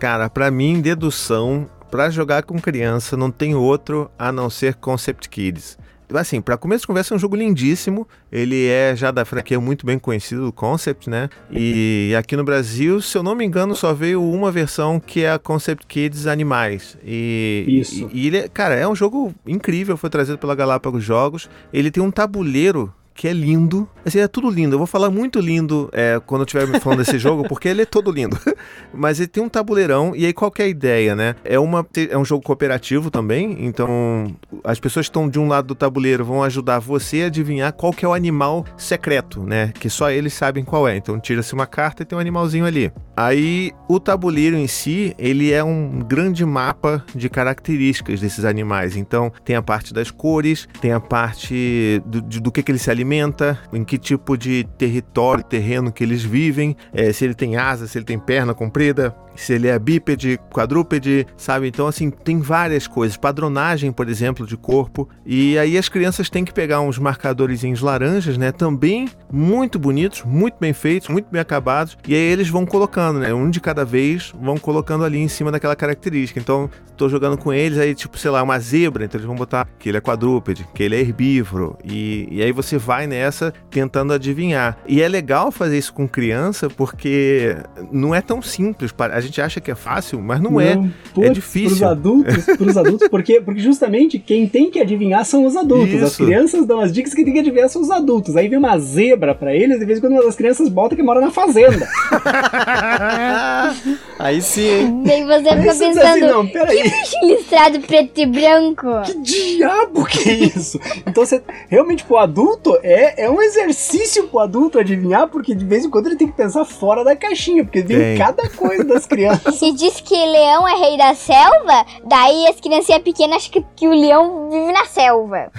Cara, pra mim, dedução, pra jogar com criança, não tem outro a não ser Concept Kids. Assim, pra começo de conversa, é um jogo lindíssimo. Ele é já da franquia muito bem conhecido, o Concept, né? E aqui no Brasil, se eu não me engano, só veio uma versão que é a Concept Kids Animais. E, Isso. E, e ele, é- cara, é um jogo incrível, foi trazido pela Galápagos Jogos. Ele tem um tabuleiro que é lindo. Assim, é tudo lindo. Eu vou falar muito lindo é, quando eu estiver falando desse jogo, [LAUGHS] porque ele é todo lindo. [LAUGHS] Mas ele tem um tabuleirão, e aí qual que é a ideia, né? É, uma, é um jogo cooperativo também, então as pessoas que estão de um lado do tabuleiro vão ajudar você a adivinhar qual que é o animal secreto, né? Que só eles sabem qual é. Então tira-se uma carta e tem um animalzinho ali. Aí o tabuleiro em si, ele é um grande mapa de características desses animais. Então tem a parte das cores, tem a parte do, do que, que ele se alimenta, em que tipo de território, terreno que eles vivem, é, se ele tem asa, se ele tem perna comprida, se ele é bípede, quadrúpede, sabe? Então, assim, tem várias coisas. Padronagem, por exemplo, de corpo. E aí as crianças têm que pegar uns marcadores laranjas, né? Também muito bonitos, muito bem feitos, muito bem acabados. E aí eles vão colocando, né? Um de cada vez, vão colocando ali em cima daquela característica. Então, tô jogando com eles, aí, tipo, sei lá, uma zebra, então eles vão botar que ele é quadrúpede, que ele é herbívoro. E, e aí você vai nessa tentando adivinhar. E é legal fazer isso com criança, porque não é tão simples. A gente acha que é fácil, mas não, não é. Putz, é difícil. Para os adultos, pros adultos porque, porque justamente quem tem que adivinhar são os adultos. Isso. As crianças dão as dicas que tem que adivinhar são os adultos. Aí vem uma zebra para eles, de vez em quando uma das crianças bota que mora na fazenda. [LAUGHS] Aí sim. Daí você fica assim, pensando, assim, não, que bicho listrado preto e branco? Que diabo que é isso? Então você, realmente pro adulto, é, é um exercício pro adulto adivinhar, porque de vez em quando ele tem que pensar fora da caixinha, porque vem cada coisa das crianças. Se diz que leão é rei da selva, daí as criancinhas pequenas acham que, que o leão vive na selva.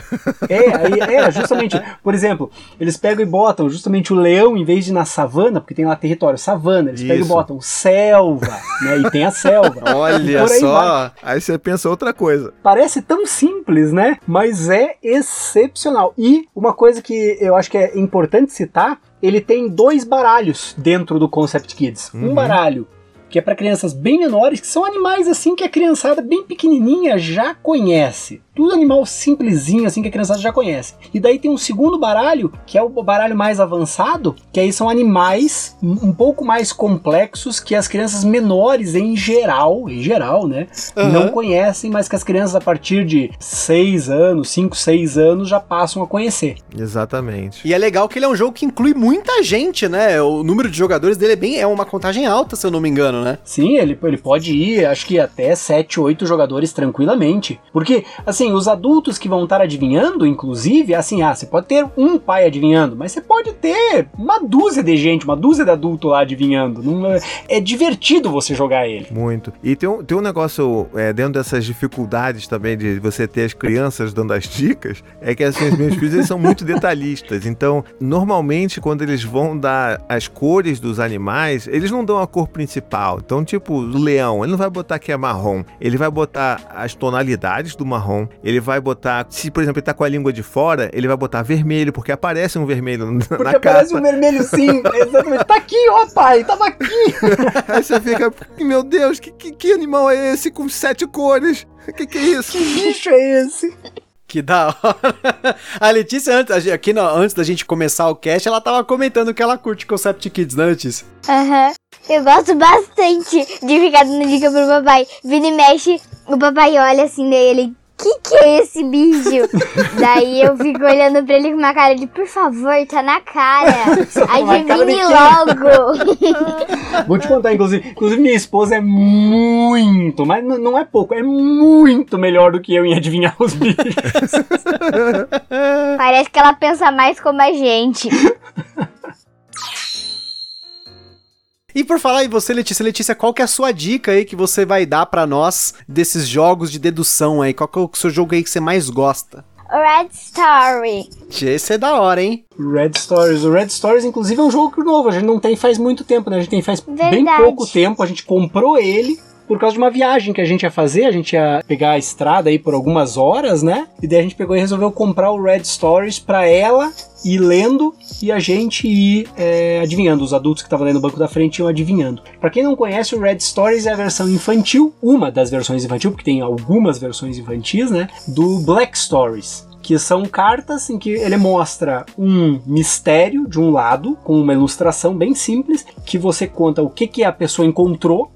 É, aí, é, justamente, por exemplo, eles pegam e botam justamente o leão, em vez de na savana, porque tem lá território savana, eles Isso. pegam e botam selva, né? E tem a selva. Olha só, vai. aí você pensa outra coisa. Parece tão simples, né? Mas é excepcional. E uma coisa que eu acho que é importante citar ele tem dois baralhos dentro do Concept Kids. Uhum. Um baralho que é para crianças bem menores, que são animais assim que a criançada bem pequenininha já conhece. Tudo animal simplesinho, assim, que a criançada já conhece. E daí tem um segundo baralho, que é o baralho mais avançado, que aí são animais um pouco mais complexos que as crianças menores, em geral, em geral, né, uhum. não conhecem, mas que as crianças a partir de 6 anos, 5, 6 anos já passam a conhecer. Exatamente. E é legal que ele é um jogo que inclui muita gente, né? O número de jogadores dele é bem é uma contagem alta, se eu não me engano, né? Sim, ele, ele pode ir, acho que até 7, 8 jogadores tranquilamente. Porque, assim, assim, os adultos que vão estar adivinhando, inclusive, assim, ah, você pode ter um pai adivinhando, mas você pode ter uma dúzia de gente, uma dúzia de adulto lá adivinhando. É, é divertido você jogar ele. Muito. E tem um, tem um negócio é, dentro dessas dificuldades também de você ter as crianças dando as dicas, é que assim, os meus filhos eles são muito detalhistas. Então, normalmente, quando eles vão dar as cores dos animais, eles não dão a cor principal. Então, tipo, o leão, ele não vai botar que é marrom, ele vai botar as tonalidades do marrom, ele vai botar, se por exemplo ele tá com a língua de fora, ele vai botar vermelho, porque aparece um vermelho na porque na aparece um vermelho sim, [LAUGHS] exatamente. Tá aqui, ó pai, tava aqui. [LAUGHS] Aí você fica, meu Deus, que, que, que animal é esse com sete cores? Que que é isso? Que bicho é esse? Que da hora. [LAUGHS] A Letícia, antes, aqui no, antes da gente começar o cast, ela tava comentando que ela curte Concept Kids, né, Letícia? Aham. Uhum. Eu gosto bastante de ficar dando dica pro papai. Vira e mexe, o papai olha assim dele que que é esse bicho? [LAUGHS] Daí eu fico olhando pra ele com uma cara de, por favor, tá na cara. [LAUGHS] Adivinhe logo. [LAUGHS] Vou te contar, inclusive, inclusive minha esposa é muito, mas não é pouco, é muito melhor do que eu em adivinhar os bichos. Parece que ela pensa mais como a gente. E por falar em você, Letícia, Letícia, qual que é a sua dica aí que você vai dar para nós desses jogos de dedução aí? Qual que é o seu jogo aí que você mais gosta? Red Story. Esse é da hora, hein? Red Stories. O Red Stories, inclusive, é um jogo novo. A gente não tem faz muito tempo, né? A gente tem faz Verdade. bem pouco tempo. A gente comprou ele por causa de uma viagem que a gente ia fazer, a gente ia pegar a estrada aí por algumas horas, né? E daí a gente pegou e resolveu comprar o Red Stories para ela ir lendo e a gente ir é, adivinhando. Os adultos que estavam ali no banco da frente iam adivinhando. Para quem não conhece, o Red Stories é a versão infantil, uma das versões infantil, porque tem algumas versões infantis, né? Do Black Stories que são cartas em que ele mostra um mistério de um lado, com uma ilustração bem simples, que você conta o que, que a pessoa encontrou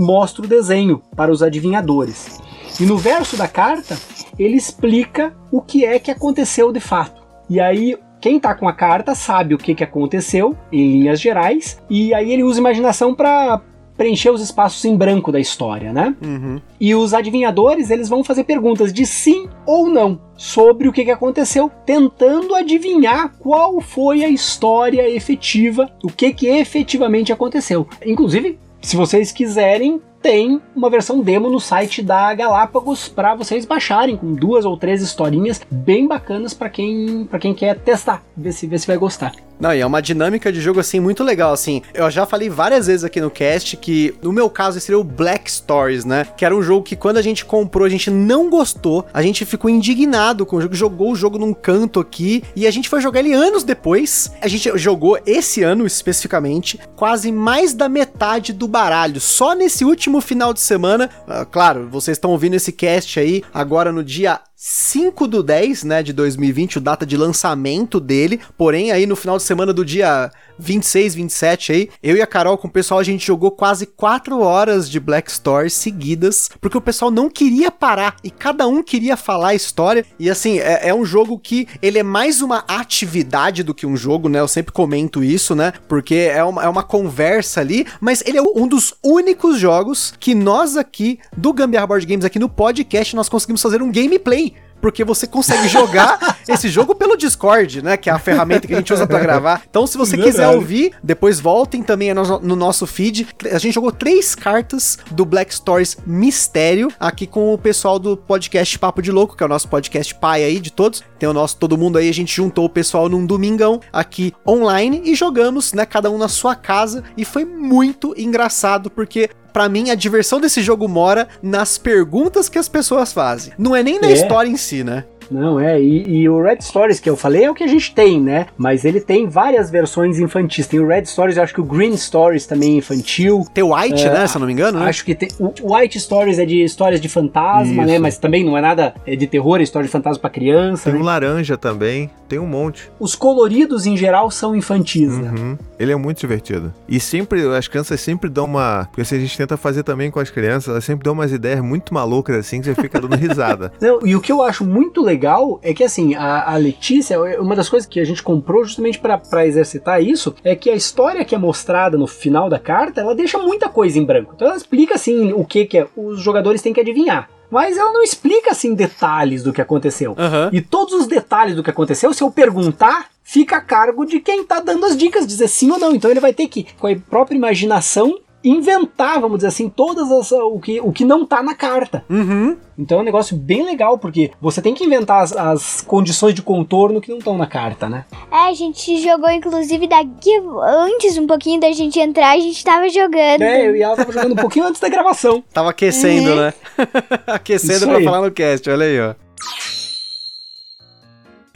mostra o desenho para os adivinhadores. E no verso da carta, ele explica o que é que aconteceu de fato. E aí quem tá com a carta sabe o que, que aconteceu em linhas gerais, e aí ele usa imaginação para preencher os espaços em branco da história, né? Uhum. E os adivinhadores, eles vão fazer perguntas de sim ou não sobre o que, que aconteceu, tentando adivinhar qual foi a história efetiva, o que, que efetivamente aconteceu. Inclusive, se vocês quiserem, tem uma versão demo no site da Galápagos para vocês baixarem com duas ou três historinhas bem bacanas para quem para quem quer testar, ver se ver se vai gostar. Não, e é uma dinâmica de jogo, assim, muito legal, assim. Eu já falei várias vezes aqui no cast que, no meu caso, seria o Black Stories, né? Que era um jogo que, quando a gente comprou, a gente não gostou. A gente ficou indignado com o jogo, jogou o jogo num canto aqui. E a gente foi jogar ele anos depois. A gente jogou esse ano, especificamente, quase mais da metade do baralho. Só nesse último final de semana. Uh, claro, vocês estão ouvindo esse cast aí agora no dia 5 do 10, né, de 2020, o data de lançamento dele. Porém, aí no final de semana do dia 26, 27 aí, eu e a Carol com o pessoal, a gente jogou quase 4 horas de Black Stories seguidas, porque o pessoal não queria parar e cada um queria falar a história. E assim, é, é um jogo que ele é mais uma atividade do que um jogo, né? Eu sempre comento isso, né? Porque é uma, é uma conversa ali, mas ele é um dos únicos jogos que nós aqui do Gambiarra Board Games, aqui no podcast, nós conseguimos fazer um gameplay porque você consegue jogar [LAUGHS] esse jogo pelo Discord, né? Que é a ferramenta que a gente usa para gravar. Então, se você Verdade. quiser ouvir, depois voltem também no nosso feed. A gente jogou três cartas do Black Stories Mistério aqui com o pessoal do podcast Papo de Louco, que é o nosso podcast pai aí de todos. Tem o nosso todo mundo aí, a gente juntou o pessoal num domingão aqui online e jogamos, né? Cada um na sua casa e foi muito engraçado porque para mim, a diversão desse jogo mora nas perguntas que as pessoas fazem. Não é nem na é. história em si, né? Não, é, e, e, o Red Stories que eu falei é o que a gente tem, né? Mas ele tem várias versões infantis. Tem o Red Stories, eu acho que o Green Stories também é infantil. Tem o White, é, né? Se eu não me engano, né? Acho que tem. O White Stories é de histórias de fantasma, né? Isso. né? Mas também não é nada é de terror, é história de fantasma para criança. Tem né? um laranja também, tem um monte. Os coloridos em geral são infantis, né? uhum. né? Ele é muito divertido. E sempre, as crianças sempre dão uma. Porque se a gente tenta fazer também com as crianças, elas sempre dão umas ideias muito malucas assim que você fica dando risada. [LAUGHS] não, e o que eu acho muito legal é que assim assim, a, a Letícia, uma das coisas que a gente comprou justamente para exercitar isso é que a história que é mostrada no final da carta, ela deixa muita coisa em branco. Então ela explica assim o que, que é, os jogadores têm que adivinhar mas ela não explica assim detalhes do que aconteceu. Uhum. E todos os detalhes do que aconteceu, se eu perguntar, fica a cargo de quem tá dando as dicas, dizer sim ou não. Então ele vai ter que, com a própria imaginação, inventar, vamos dizer assim, todas as o que, o que não tá na carta. Uhum. Então é um negócio bem legal, porque você tem que inventar as, as condições de contorno que não estão na carta, né? É, a gente jogou, inclusive, daqui antes um pouquinho da gente entrar, a gente tava jogando. É, eu e ela tava jogando um pouquinho antes da gravação. Tava aquecendo, uhum. né? [LAUGHS] aquecendo Isso pra aí. falar no cast, olha aí, ó.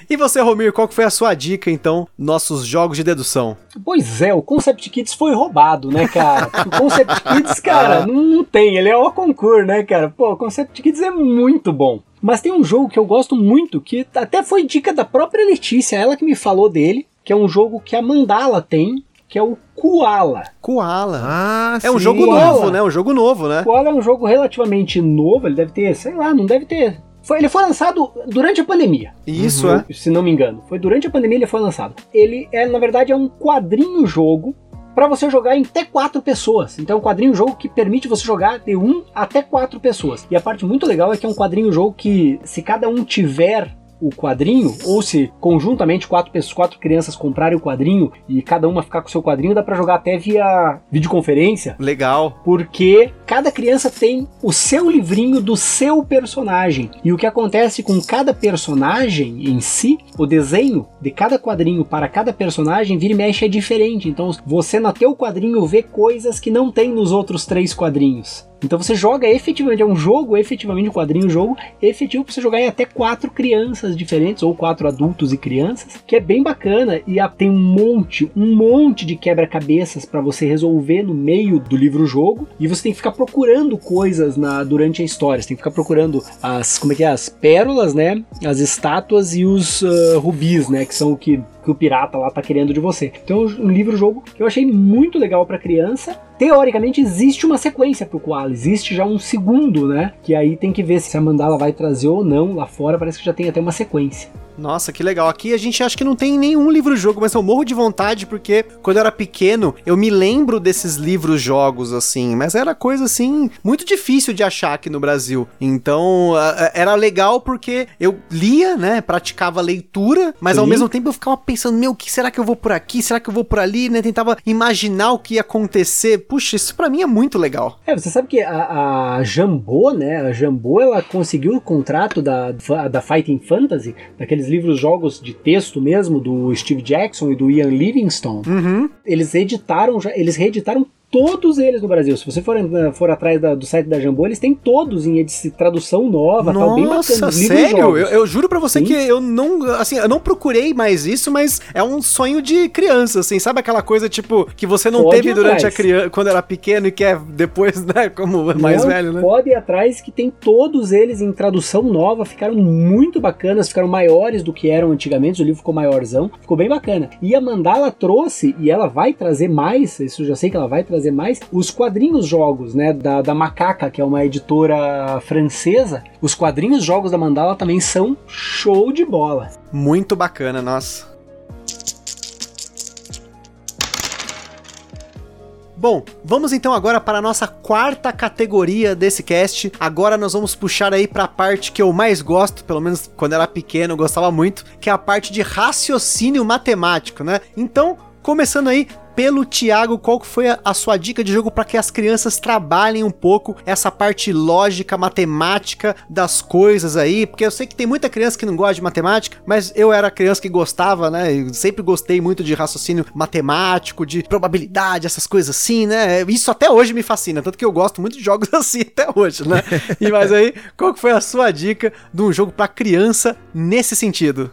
E você, Romir, qual que foi a sua dica, então, nossos jogos de dedução? Pois é, o Concept Kids foi roubado, né, cara? O Concept [LAUGHS] Kids, cara, não, não tem, ele é o concurso, né, cara? Pô, o Concept Kids é muito bom. Mas tem um jogo que eu gosto muito, que até foi dica da própria Letícia, ela que me falou dele, que é um jogo que a Mandala tem, que é o Koala. Koala. Ah, é um jogo Koala. novo, né? Um jogo novo, né? Koala é um jogo relativamente novo, ele deve ter, sei lá, não deve ter foi, ele foi lançado durante a pandemia. Isso, uhum. é. Se não me engano. Foi durante a pandemia ele foi lançado. Ele é, na verdade, é um quadrinho jogo para você jogar em até quatro pessoas. Então é um quadrinho jogo que permite você jogar de um até quatro pessoas. E a parte muito legal é que é um quadrinho jogo que, se cada um tiver o quadrinho, ou se conjuntamente quatro pessoas, quatro crianças comprarem o quadrinho e cada uma ficar com o seu quadrinho, dá para jogar até via videoconferência. Legal. Porque cada criança tem o seu livrinho do seu personagem. E o que acontece com cada personagem em si, o desenho de cada quadrinho para cada personagem vira e mexe é diferente. Então você no teu quadrinho vê coisas que não tem nos outros três quadrinhos. Então você joga efetivamente, é um jogo, efetivamente um quadrinho, jogo efetivo para você jogar em até quatro crianças diferentes, ou quatro adultos e crianças, que é bem bacana e tem um monte, um monte de quebra-cabeças para você resolver no meio do livro-jogo, e você tem que ficar procurando coisas na, durante a história, você tem que ficar procurando as, como é que é, as pérolas, né, as estátuas e os uh, rubis, né, que são o que que o pirata lá tá querendo de você. Então, um livro-jogo que eu achei muito legal para criança. Teoricamente, existe uma sequência pro Koala, existe já um segundo, né? Que aí tem que ver se a mandala vai trazer ou não lá fora, parece que já tem até uma sequência. Nossa, que legal. Aqui a gente acha que não tem nenhum livro-jogo, mas eu morro de vontade porque quando eu era pequeno, eu me lembro desses livros-jogos, assim, mas era coisa, assim, muito difícil de achar aqui no Brasil. Então, era legal porque eu lia, né, praticava leitura, mas Sim. ao mesmo tempo eu ficava pensando, meu, que será que eu vou por aqui? Será que eu vou por ali, né? Tentava imaginar o que ia acontecer. Puxa, isso para mim é muito legal. É, você sabe que a, a Jambô, né, a Jambô, ela conseguiu o contrato da, da Fighting Fantasy, daqueles livros-jogos de texto mesmo, do Steve Jackson e do Ian Livingstone. Uhum. Eles editaram, eles reeditaram todos eles no Brasil. Se você for, for atrás da, do site da Jambô, eles têm todos em tradução nova, Nossa, tal, bem bacana. Sério? Eu, eu, juro para você Sim. que eu não, assim, eu não procurei mais isso, mas é um sonho de criança, assim, sabe aquela coisa tipo que você não pode teve durante a criança quando era pequeno e quer depois, né, como mais não, velho, né? Pode ir atrás que tem todos eles em tradução nova, ficaram muito bacanas, ficaram maiores do que eram antigamente, o livro ficou maiorzão, ficou bem bacana. E a Mandala trouxe e ela vai trazer mais, isso eu já sei que ela vai trazer trazer mais, os quadrinhos jogos, né, da, da Macaca, que é uma editora francesa, os quadrinhos jogos da Mandala também são show de bola. Muito bacana, nossa. Bom, vamos então agora para a nossa quarta categoria desse cast. Agora nós vamos puxar aí para a parte que eu mais gosto, pelo menos quando era pequeno eu gostava muito, que é a parte de raciocínio matemático, né? Então, começando aí pelo Thiago, qual foi a, a sua dica de jogo para que as crianças trabalhem um pouco essa parte lógica, matemática das coisas aí? Porque eu sei que tem muita criança que não gosta de matemática, mas eu era criança que gostava, né? Eu sempre gostei muito de raciocínio matemático, de probabilidade, essas coisas assim, né? Isso até hoje me fascina, tanto que eu gosto muito de jogos [LAUGHS] assim até hoje, né? e mas aí, qual que foi a sua dica de um jogo para criança nesse sentido?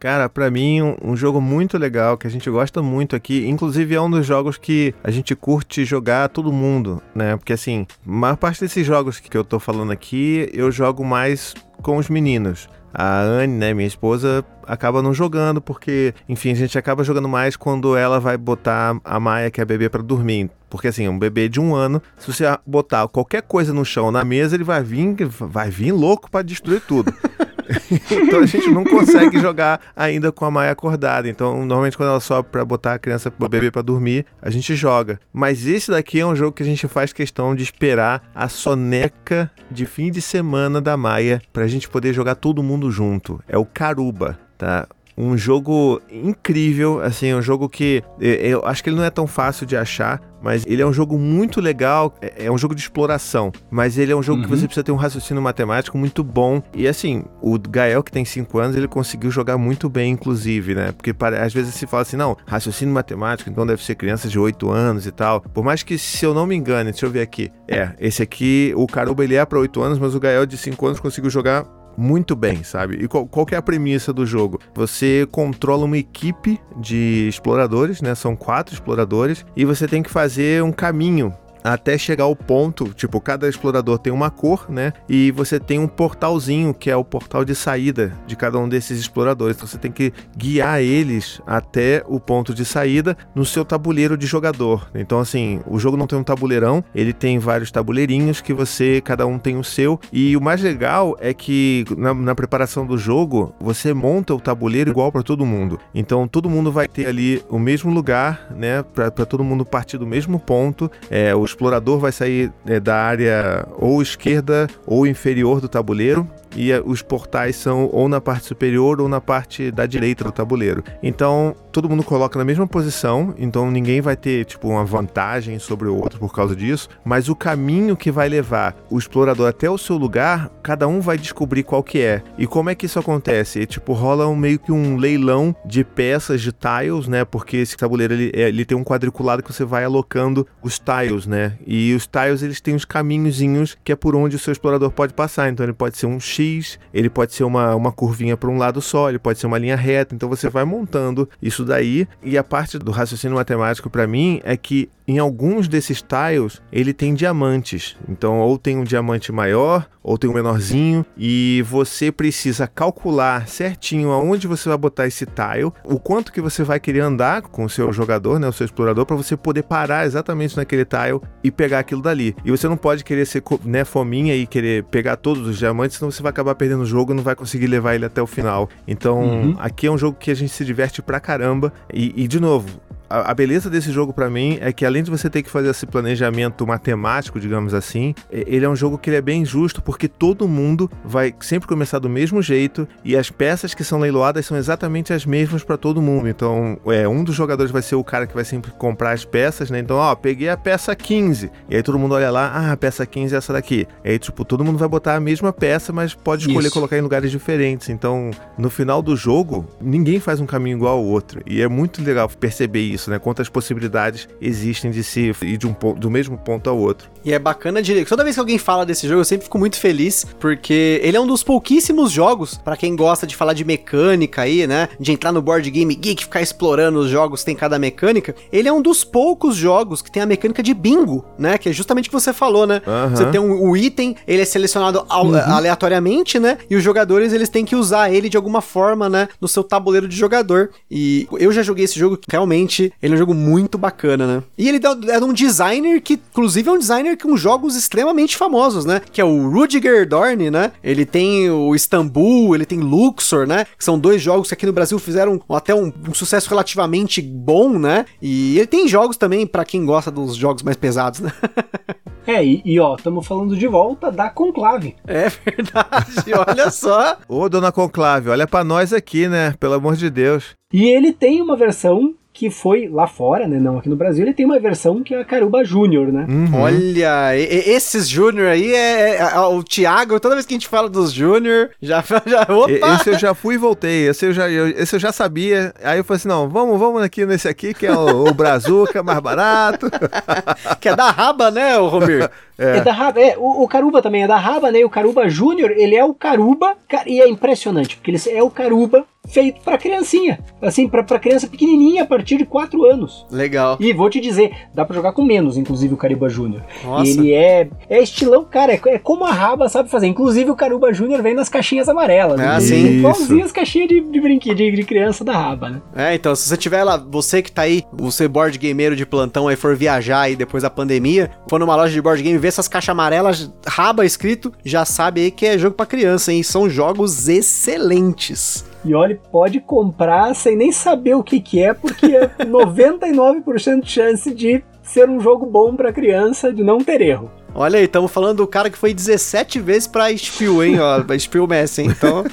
Cara, para mim, um, um, jogo muito legal que a gente gosta muito aqui, inclusive é um dos jogos que a gente curte jogar todo mundo, né? Porque assim, a maior parte desses jogos que eu tô falando aqui, eu jogo mais com os meninos. A Anne, né, minha esposa, acaba não jogando porque, enfim, a gente acaba jogando mais quando ela vai botar a Maia, que é bebê, para dormir. Porque assim, um bebê de um ano, se você botar qualquer coisa no chão na mesa, ele vai vir, vai vir louco para destruir tudo. [LAUGHS] [LAUGHS] então a gente não consegue jogar ainda com a Maia acordada. Então, normalmente quando ela sobe para botar a criança, o bebê para dormir, a gente joga. Mas esse daqui é um jogo que a gente faz questão de esperar a soneca de fim de semana da Maia pra gente poder jogar todo mundo junto. É o Caruba, tá? Um jogo incrível, assim, um jogo que eu acho que ele não é tão fácil de achar, mas ele é um jogo muito legal, é, é um jogo de exploração, mas ele é um jogo uhum. que você precisa ter um raciocínio matemático muito bom. E assim, o Gael, que tem 5 anos, ele conseguiu jogar muito bem, inclusive, né? Porque às vezes se fala assim, não, raciocínio matemático, então deve ser crianças de 8 anos e tal. Por mais que, se eu não me engane, deixa eu ver aqui. É, esse aqui, o Caruba, ele é para 8 anos, mas o Gael de 5 anos conseguiu jogar muito bem, sabe? E qual, qual é a premissa do jogo? Você controla uma equipe de exploradores, né? São quatro exploradores e você tem que fazer um caminho até chegar ao ponto, tipo, cada explorador tem uma cor, né? E você tem um portalzinho que é o portal de saída de cada um desses exploradores. Então você tem que guiar eles até o ponto de saída no seu tabuleiro de jogador. Então assim, o jogo não tem um tabuleirão, ele tem vários tabuleirinhos que você, cada um tem o seu. E o mais legal é que na, na preparação do jogo, você monta o tabuleiro igual para todo mundo. Então todo mundo vai ter ali o mesmo lugar, né? Para todo mundo partir do mesmo ponto. É, os explorador vai sair é, da área ou esquerda ou inferior do tabuleiro e os portais são ou na parte superior ou na parte da direita do tabuleiro. Então, todo mundo coloca na mesma posição, então ninguém vai ter tipo uma vantagem sobre o outro por causa disso, mas o caminho que vai levar o explorador até o seu lugar, cada um vai descobrir qual que é. E como é que isso acontece? tipo, rola um, meio que um leilão de peças de tiles, né? Porque esse tabuleiro ele, é, ele tem um quadriculado que você vai alocando os tiles, né? E os tiles eles têm uns caminhozinhos que é por onde o seu explorador pode passar. Então ele pode ser um X X, ele pode ser uma, uma curvinha para um lado só, ele pode ser uma linha reta. Então você vai montando isso daí. E a parte do raciocínio matemático para mim é que em alguns desses tiles, ele tem diamantes. Então, ou tem um diamante maior, ou tem um menorzinho, e você precisa calcular certinho aonde você vai botar esse tile, o quanto que você vai querer andar com o seu jogador, né, o seu explorador, para você poder parar exatamente naquele tile e pegar aquilo dali. E você não pode querer ser né, fominha e querer pegar todos os diamantes, senão você vai acabar perdendo o jogo e não vai conseguir levar ele até o final. Então, uhum. aqui é um jogo que a gente se diverte pra caramba. E, e de novo, a, beleza desse jogo para mim é que além de você ter que fazer esse planejamento matemático, digamos assim, ele é um jogo que ele é bem justo porque todo mundo vai sempre começar do mesmo jeito e as peças que são leiloadas são exatamente as mesmas para todo mundo. Então, é, um dos jogadores vai ser o cara que vai sempre comprar as peças, né? Então, ó, peguei a peça 15. E aí todo mundo olha lá, ah, a peça 15 é essa daqui. E aí, tipo, todo mundo vai botar a mesma peça, mas pode escolher Isso. colocar em lugares diferentes. Então, no final do jogo, ninguém faz um caminho igual ao outro. E é muito legal perceber isso isso, né? Quantas possibilidades existem de se ir de um do mesmo ponto ao outro. E é bacana de. Toda vez que alguém fala desse jogo, eu sempre fico muito feliz, porque ele é um dos pouquíssimos jogos, para quem gosta de falar de mecânica aí, né? De entrar no board game geek, ficar explorando os jogos que tem cada mecânica. Ele é um dos poucos jogos que tem a mecânica de bingo, né? Que é justamente o que você falou, né? Uhum. Você tem um, o item, ele é selecionado ao, uhum. aleatoriamente, né? E os jogadores, eles têm que usar ele de alguma forma, né? No seu tabuleiro de jogador. E eu já joguei esse jogo, realmente ele é um jogo muito bacana, né? E ele é de um designer que, inclusive, é um designer com jogos extremamente famosos, né? Que é o Rudiger Dorn, né? Ele tem o Istanbul, ele tem Luxor, né? Que são dois jogos que aqui no Brasil fizeram até um, um sucesso relativamente bom, né? E ele tem jogos também para quem gosta dos jogos mais pesados, né? [LAUGHS] É, e, e ó, estamos falando de volta da Conclave. É verdade, olha só. Ô, dona Conclave, olha para nós aqui, né? Pelo amor de Deus. E ele tem uma versão que foi lá fora, né? Não aqui no Brasil, ele tem uma versão que é a Caruba Júnior, né? Uhum. Olha, esses Júnior aí é, é, é, o Thiago, toda vez que a gente fala dos Júnior, já, [LAUGHS] já opa! Esse eu já fui e voltei, esse eu já, eu, esse eu já sabia. Aí eu falei assim: não, vamos, vamos aqui nesse aqui, que é o, o Brazuca, mais barato. [LAUGHS] que é da raba, né, o Romir? [LAUGHS] É, é da raba, é, o, o, Caruba também é da raba, né? E o Caruba Júnior, ele é o Caruba, e é impressionante, porque ele é o Caruba feito para criancinha, assim, para criança pequenininha a partir de 4 anos. Legal. E vou te dizer, dá para jogar com menos, inclusive o Caruba Júnior. Ele é é estilão, cara, é, é, como a Raba sabe fazer. Inclusive o Caruba Júnior vem nas caixinhas amarelas. Ah, né? sim. Igualzinho as caixinhas de, de brinquedo de, de, criança da Raba, né? É, então, se você tiver lá, você que tá aí, você board gameiro de plantão aí for viajar aí depois da pandemia, for numa loja de board game ver essas caixas amarelas, Raba escrito, já sabe aí que é jogo para criança, hein? São jogos excelentes. E olha, pode comprar sem nem saber o que, que é, porque é [LAUGHS] 99% de chance de ser um jogo bom para criança, de não ter erro. Olha aí, estamos falando do cara que foi 17 vezes pra Spiel, hein? Ó, [LAUGHS] Spiel Messi, hein? Então,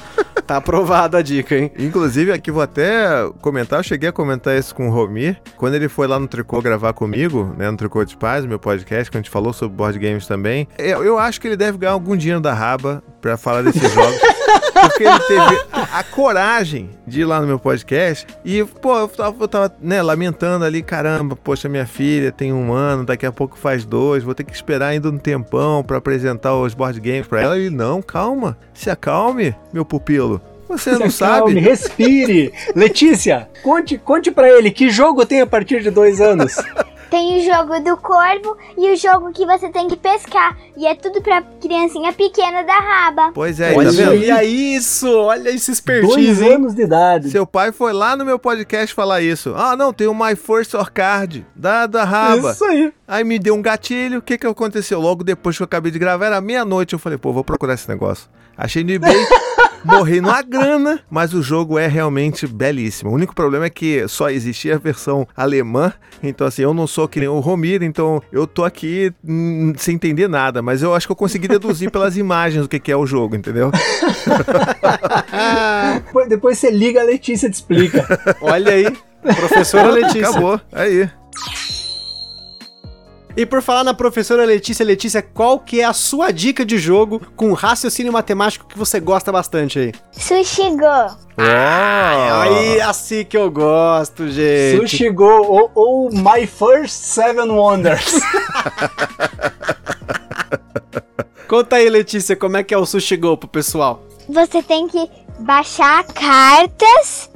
tá aprovada a dica, hein? Inclusive, aqui vou até comentar, eu cheguei a comentar isso com o Romir, quando ele foi lá no Tricô gravar comigo, né, no Tricô de Paz, meu podcast, que a gente falou sobre board games também. Eu, eu acho que ele deve ganhar algum dinheiro da raba pra falar desses jogos. [LAUGHS] Porque ele teve a, a, coragem de ir lá no meu podcast e, pô, eu tava, eu tava né, lamentando ali, caramba, poxa, minha filha tem um ano, daqui a pouco faz dois, vou ter que esperar ainda um tempão para apresentar os board games para ela. E não, calma, se acalme, meu pupilo. Você se não acalme, sabe? Respire. Letícia, conte, conte para ele que jogo tem a partir de dois anos. [LAUGHS] Tem o jogo do corvo e o jogo que você tem que pescar. E é tudo pra criancinha pequena da raba. Pois é, olha, tá olha isso, olha esse expertise. Dois anos de idade. Seu pai foi lá no meu podcast falar isso. Ah, não, tem o My First Orcard da, da raba. Isso aí. Aí me deu um gatilho, o que que aconteceu? Logo depois que eu acabei de gravar, era meia-noite, eu falei, pô, vou procurar esse negócio. Achei no eBay, [LAUGHS] morri numa grana, mas o jogo é realmente belíssimo. O único problema é que só existia a versão alemã, então assim, eu não sou que nem o Romir, então eu tô aqui hum, sem entender nada, mas eu acho que eu consegui deduzir pelas imagens o que que é o jogo, entendeu? [LAUGHS] Depois você liga, a Letícia te explica. Olha aí, professora Letícia. Acabou, aí. E por falar na professora Letícia, Letícia, qual que é a sua dica de jogo com raciocínio matemático que você gosta bastante aí? Sushi Go. Ah, aí assim que eu gosto, gente. Sushi Go ou, ou My First Seven Wonders. [LAUGHS] Conta aí, Letícia, como é que é o Sushi Go pro pessoal? Você tem que baixar cartas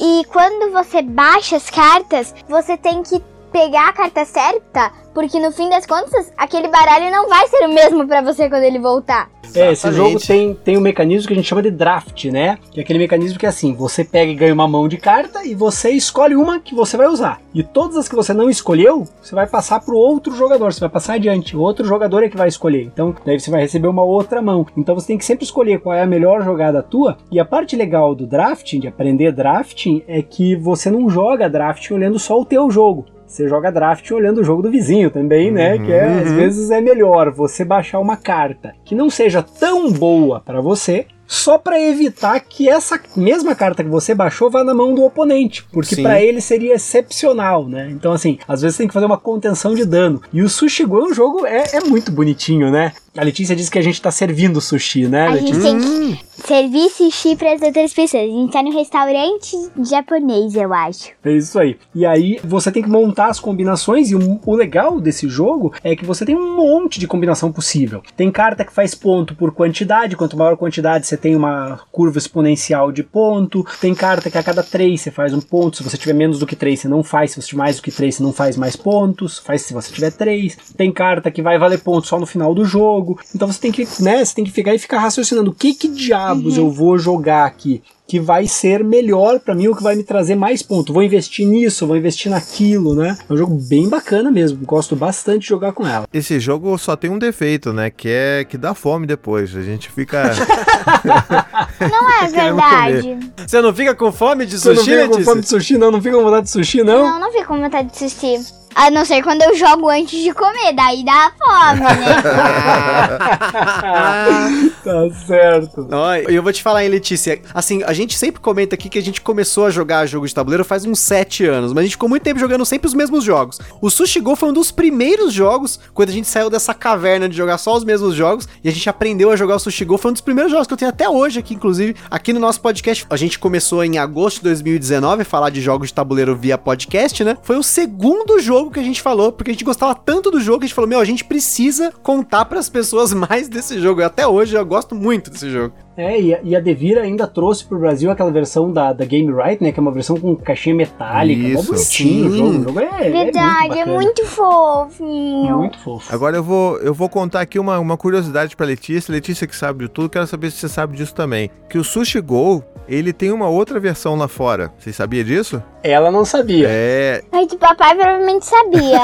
e quando você baixa as cartas, você tem que pegar a carta certa, porque no fim das contas, aquele baralho não vai ser o mesmo pra você quando ele voltar. É, esse jogo tem, tem um mecanismo que a gente chama de draft, né? Que é aquele mecanismo que é assim, você pega e ganha uma mão de carta e você escolhe uma que você vai usar. E todas as que você não escolheu, você vai passar pro outro jogador, você vai passar adiante. O outro jogador é que vai escolher. Então, daí você vai receber uma outra mão. Então você tem que sempre escolher qual é a melhor jogada tua. E a parte legal do drafting, de aprender drafting, é que você não joga drafting olhando só o teu jogo. Você joga draft olhando o jogo do vizinho também, né? Que é, às vezes é melhor você baixar uma carta que não seja tão boa pra você, só pra evitar que essa mesma carta que você baixou vá na mão do oponente, porque pra ele seria excepcional, né? Então assim, às vezes tem que fazer uma contenção de dano. E o Sushi Go é um jogo é, é muito bonitinho, né? A Letícia disse que a gente tá servindo sushi, né, A Letícia? gente tem que servir sushi pras outras pessoas. A gente tá no restaurante japonês, eu acho. É isso aí. E aí você tem que montar as combinações e o, o legal desse jogo é que você tem um monte de combinação possível. Tem carta que faz ponto por quantidade, quanto maior a quantidade você tem uma curva exponencial de ponto. Tem carta que a cada 3 você faz um ponto, se você tiver menos do que 3 você não faz, se você tiver mais do que 3 você não faz mais pontos, faz se você tiver 3. Tem carta que vai valer ponto só no final do jogo. Então você tem que, né, você tem que ficar e ficar raciocinando o que que diabos eu vou jogar aqui que vai ser melhor pra mim, o que vai me trazer mais ponto. Vou investir nisso, vou investir naquilo, né? É um jogo bem bacana mesmo, gosto bastante de jogar com ela. Esse jogo só tem um defeito, né? Que é que dá fome depois. A gente fica. [LAUGHS] Não é [LAUGHS] verdade. Você não fica com fome de Você não sushi, fica com fome de sushi, não? Não fica com vontade de sushi, não? Não, não fico com vontade de sushi. A não ser quando eu jogo antes de comer, daí dá fome, né? [LAUGHS] tá certo. Ó, E eu vou te falar, hein, Letícia. Assim, a gente sempre comenta aqui que a gente começou a jogar jogo de tabuleiro faz uns 7 anos, mas a gente ficou muito tempo jogando sempre os mesmos jogos. O Sushi Go foi um dos primeiros jogos, quando a gente saiu dessa caverna de jogar só os mesmos jogos, e a gente aprendeu a jogar o Sushi Go. Foi um dos primeiros jogos que eu tenho até hoje aqui, inclusive, aqui no nosso podcast. A gente começou em agosto de 2019 a falar de jogos de tabuleiro via podcast, né? Foi o segundo jogo que a gente falou, porque a gente gostava tanto do jogo que a gente falou: meu, a gente precisa contar pras pessoas mais desse jogo. E até hoje eu gosto muito desse jogo. É, e a, e a Devir ainda trouxe pro Brasil aquela versão da, da Game Right, né? Que é uma versão com caixinha metálica. Isso. bonitinho o Sim. jogo. O jogo é, é Verdade, é muito, muito fofinho. muito fofo. Agora eu vou, eu vou contar aqui uma, uma curiosidade pra Letícia. Letícia que sabe de tudo, quero saber se você sabe disso também. Que o Sushi Go, ele tem uma outra versão lá fora. Vocês sabiam disso? Ela não sabia. É, Mas o papai provavelmente sabia.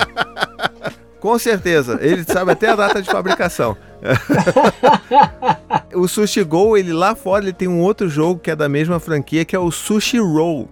[LAUGHS] com certeza. Ele sabe até a data de fabricação. [LAUGHS] o Sushi Go, ele lá fora, ele tem um outro jogo que é da mesma franquia, que é o Sushi Roll.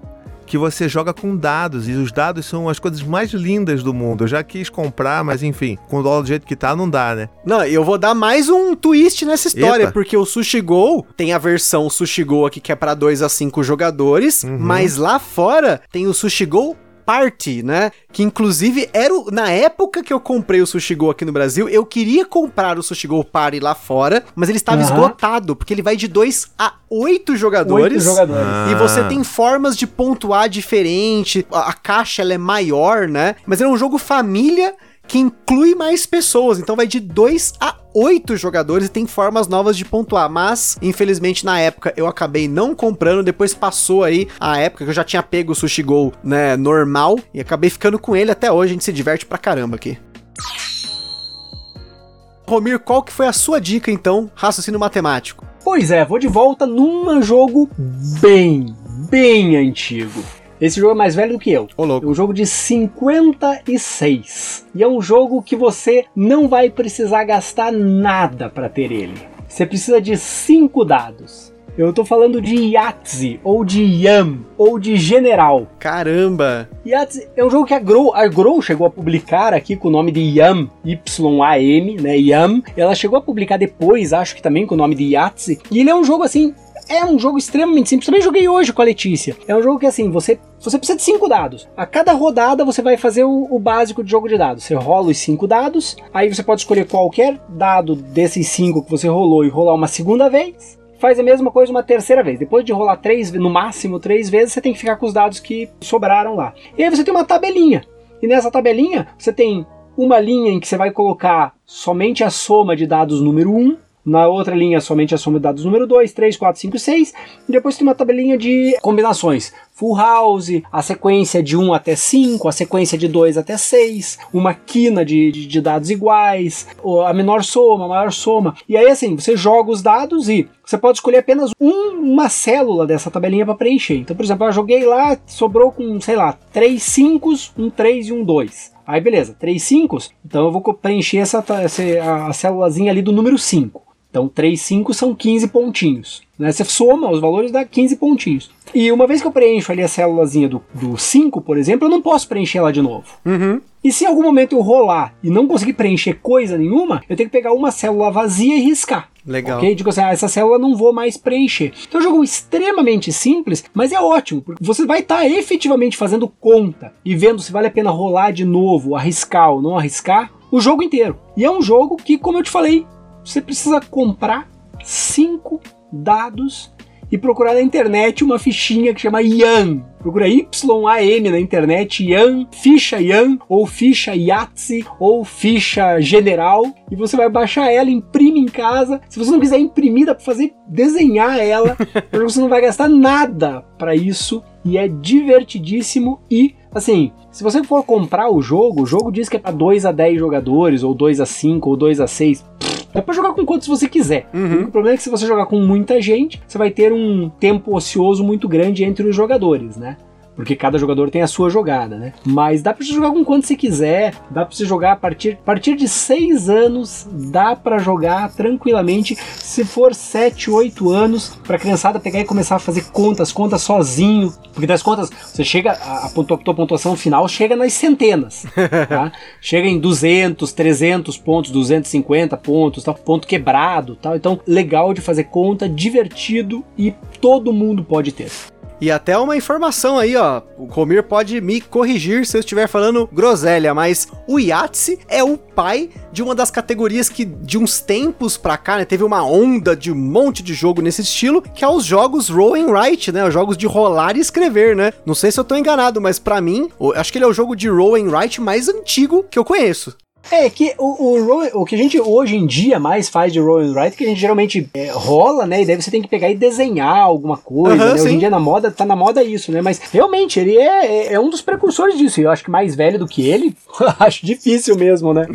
Que você joga com dados, e os dados são as coisas mais lindas do mundo. Eu já quis comprar, mas enfim, com o dólar do jeito que tá, não dá, né? Não, eu vou dar mais um twist nessa história, Eita. porque o Sushi Go tem a versão Sushi Go aqui que é pra 2 a 5 jogadores, mas lá fora tem o Sushi Go Party, né? Que inclusive era o, na época que eu comprei o Sushi Go aqui no Brasil, eu queria comprar o Sushi Go Party lá fora, mas ele estava Aham. esgotado, porque ele vai de 2 a 8 jogadores. Oito jogadores. Ah. E você tem formas de pontuar diferente, a, a caixa ela é maior, né? Mas é um jogo família que inclui mais pessoas, então vai de 2 a 8 jogadores e tem formas novas de pontuar, mas infelizmente na época eu acabei não comprando, depois passou aí a época que eu já tinha pego o Sushi Go, né, normal, e acabei ficando com ele até hoje, a gente se diverte pra caramba aqui. Romir, qual que foi a sua dica então, raciocínio matemático? Pois é, vou de volta num jogo bem, bem antigo. Esse jogo é mais velho do que eu. Ô É louco. um jogo de 56. E é um jogo que você não vai precisar gastar nada para ter ele. Você precisa de 5 dados. Eu tô falando de Yahtzee, ou de Yam, ou de General. Caramba! Yahtzee é um jogo que a Grow, a Grow chegou a publicar aqui com o nome de Yam, Y-A-M, né, Yam. Ela chegou a publicar depois, acho que também com o nome de Yahtzee. E ele é um jogo assim, é um jogo extremamente simples. Também joguei hoje com a Letícia. É um jogo que assim, você, você precisa de cinco dados. A cada rodada você vai fazer o, o básico de jogo de dados. Você rola os cinco dados, aí você pode escolher qualquer dado desses cinco que você rolou e rolar uma segunda vez faz a mesma coisa uma terceira vez. Depois de rolar três, no máximo três vezes, você tem que ficar com os dados que sobraram lá. E aí você tem uma tabelinha. E nessa tabelinha você tem uma linha em que você vai colocar somente a soma de dados número 1, Na outra linha, somente a soma de dados número 2, 3, 4, 5, 6. E depois tem uma tabelinha de combinações. Full house, a sequência de 1 até 5, a sequência de 2 até 6, uma quina de, de, de dados iguais, a menor soma, a maior soma. E aí, assim, você joga os dados e você pode escolher apenas um, uma célula dessa tabelinha para preencher. Então, por exemplo, eu joguei lá, sobrou com, sei lá, 3 5, um 3 e um 2. Aí beleza, 3 5, então eu vou preencher essa, essa a célulazinha ali do número 5. Então 3, 5 são 15 pontinhos. Né? Você soma os valores dá 15 pontinhos. E uma vez que eu preencho ali a célulazinha do, do 5, por exemplo, eu não posso preencher ela de novo. Uhum. E se em algum momento eu rolar e não conseguir preencher coisa nenhuma, eu tenho que pegar uma célula vazia e riscar. Legal. Ok? Digo assim, ah, essa célula não vou mais preencher. Então é um jogo extremamente simples, mas é ótimo, porque você vai estar tá efetivamente fazendo conta e vendo se vale a pena rolar de novo, arriscar ou não arriscar, o jogo inteiro. E é um jogo que, como eu te falei, você precisa comprar cinco dados e procurar na internet uma fichinha que chama Yan. Procura Y-A-M na internet, Yan, ficha Yan, ou ficha Yahtzee, ou ficha General, e você vai baixar ela, imprime em casa. Se você não quiser imprimir, dá pra fazer desenhar ela, [LAUGHS] você não vai gastar nada para isso, e é divertidíssimo e Assim, se você for comprar o jogo, o jogo diz que é para 2 a 10 jogadores, ou 2 a 5, ou 2 a 6. Dá pra jogar com quantos você quiser. Uhum. O problema é que se você jogar com muita gente, você vai ter um tempo ocioso muito grande entre os jogadores, né? Porque cada jogador tem a sua jogada, né? Mas dá pra você jogar com quanto você quiser, dá pra você jogar a partir, a partir de 6 anos, dá para jogar tranquilamente, se for 7, 8 anos, pra criançada pegar e começar a fazer contas, contas sozinho, porque das contas, você chega, a, a, pontua, a pontuação final chega nas centenas, [LAUGHS] tá? Chega em 200, 300 pontos, 250 pontos, tal, ponto quebrado, tal. Então, legal de fazer conta, divertido e todo mundo pode ter. E até uma informação aí, ó. O Romir pode me corrigir se eu estiver falando groselha, mas o Yahtzee é o pai de uma das categorias que de uns tempos pra cá, né, teve uma onda de um monte de jogo nesse estilo, que é os jogos roll and write, né, os jogos de rolar e escrever, né? Não sei se eu tô enganado, mas para mim, acho que ele é o jogo de roll and write mais antigo que eu conheço. É que o, o, o que a gente hoje em dia mais faz de roll and write, que a gente geralmente é, rola, né? E daí você tem que pegar e desenhar alguma coisa, uhum, né? Hoje em dia na moda, tá na moda isso, né? Mas realmente, ele é, é, é um dos precursores disso. E eu acho que mais velho do que ele, [LAUGHS] acho difícil mesmo, né?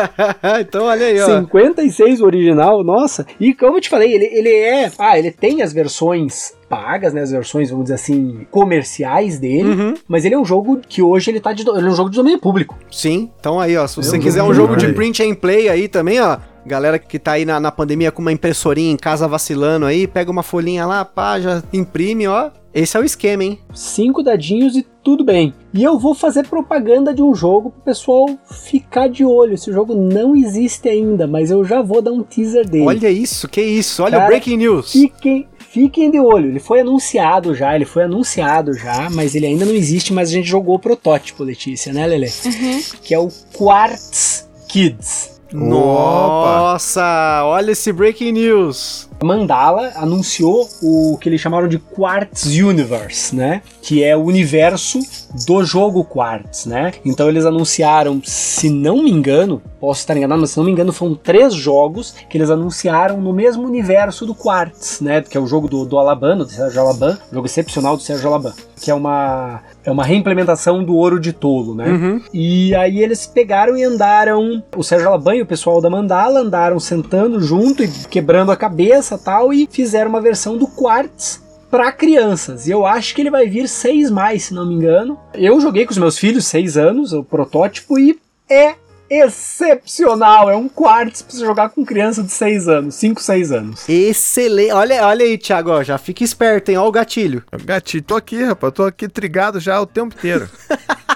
[LAUGHS] então olha aí, ó. 56 o original, nossa. E como eu te falei, ele, ele é. Ah, ele tem as versões pagas, né, as versões, vamos dizer assim, comerciais dele, uhum. mas ele é um jogo que hoje ele tá de, ele é um jogo de domínio público. Sim, então aí, ó, se você quiser um jogo de print and play aí também, ó, galera que tá aí na, na pandemia com uma impressorinha em casa vacilando aí, pega uma folhinha lá, pá, já imprime, ó. Esse é o esquema, hein? Cinco dadinhos e tudo bem. E eu vou fazer propaganda de um jogo pro pessoal ficar de olho. Esse jogo não existe ainda, mas eu já vou dar um teaser dele. Olha isso, que isso, olha Cara, o breaking news. Fiquem, fiquem de olho. Ele foi anunciado já, ele foi anunciado já, mas ele ainda não existe, mas a gente jogou o protótipo, Letícia, né, Lele? Uhum. Que é o Quartz Kids. Nossa, olha esse breaking news. Mandala anunciou o que eles chamaram de Quartz Universe, né? Que é o universo do jogo Quartz, né? Então eles anunciaram, se não me engano, posso estar enganado, mas se não me engano, foram três jogos que eles anunciaram no mesmo universo do Quartz, né? Que é o jogo do, do Alabama, do Sérgio Alaban, jogo excepcional do Sérgio Alaban, que é uma é uma reimplementação do Ouro de Tolo, né? Uhum. E aí eles pegaram e andaram, o Sérgio Alaban e o pessoal da Mandala andaram sentando junto e quebrando a cabeça tal, e fizeram uma versão do Quartz para crianças. E eu acho que ele vai vir seis mais, se não me engano. Eu joguei com os meus filhos seis anos, o protótipo, e é excepcional. É um quartzo pra você jogar com criança de 6 anos, 5, 6 anos. Excelente. Olha, olha aí, Thiago, ó, já fica esperto, hein? Olha o gatilho. Gatilho, tô aqui, rapaz, tô aqui trigado já o tempo inteiro. [LAUGHS]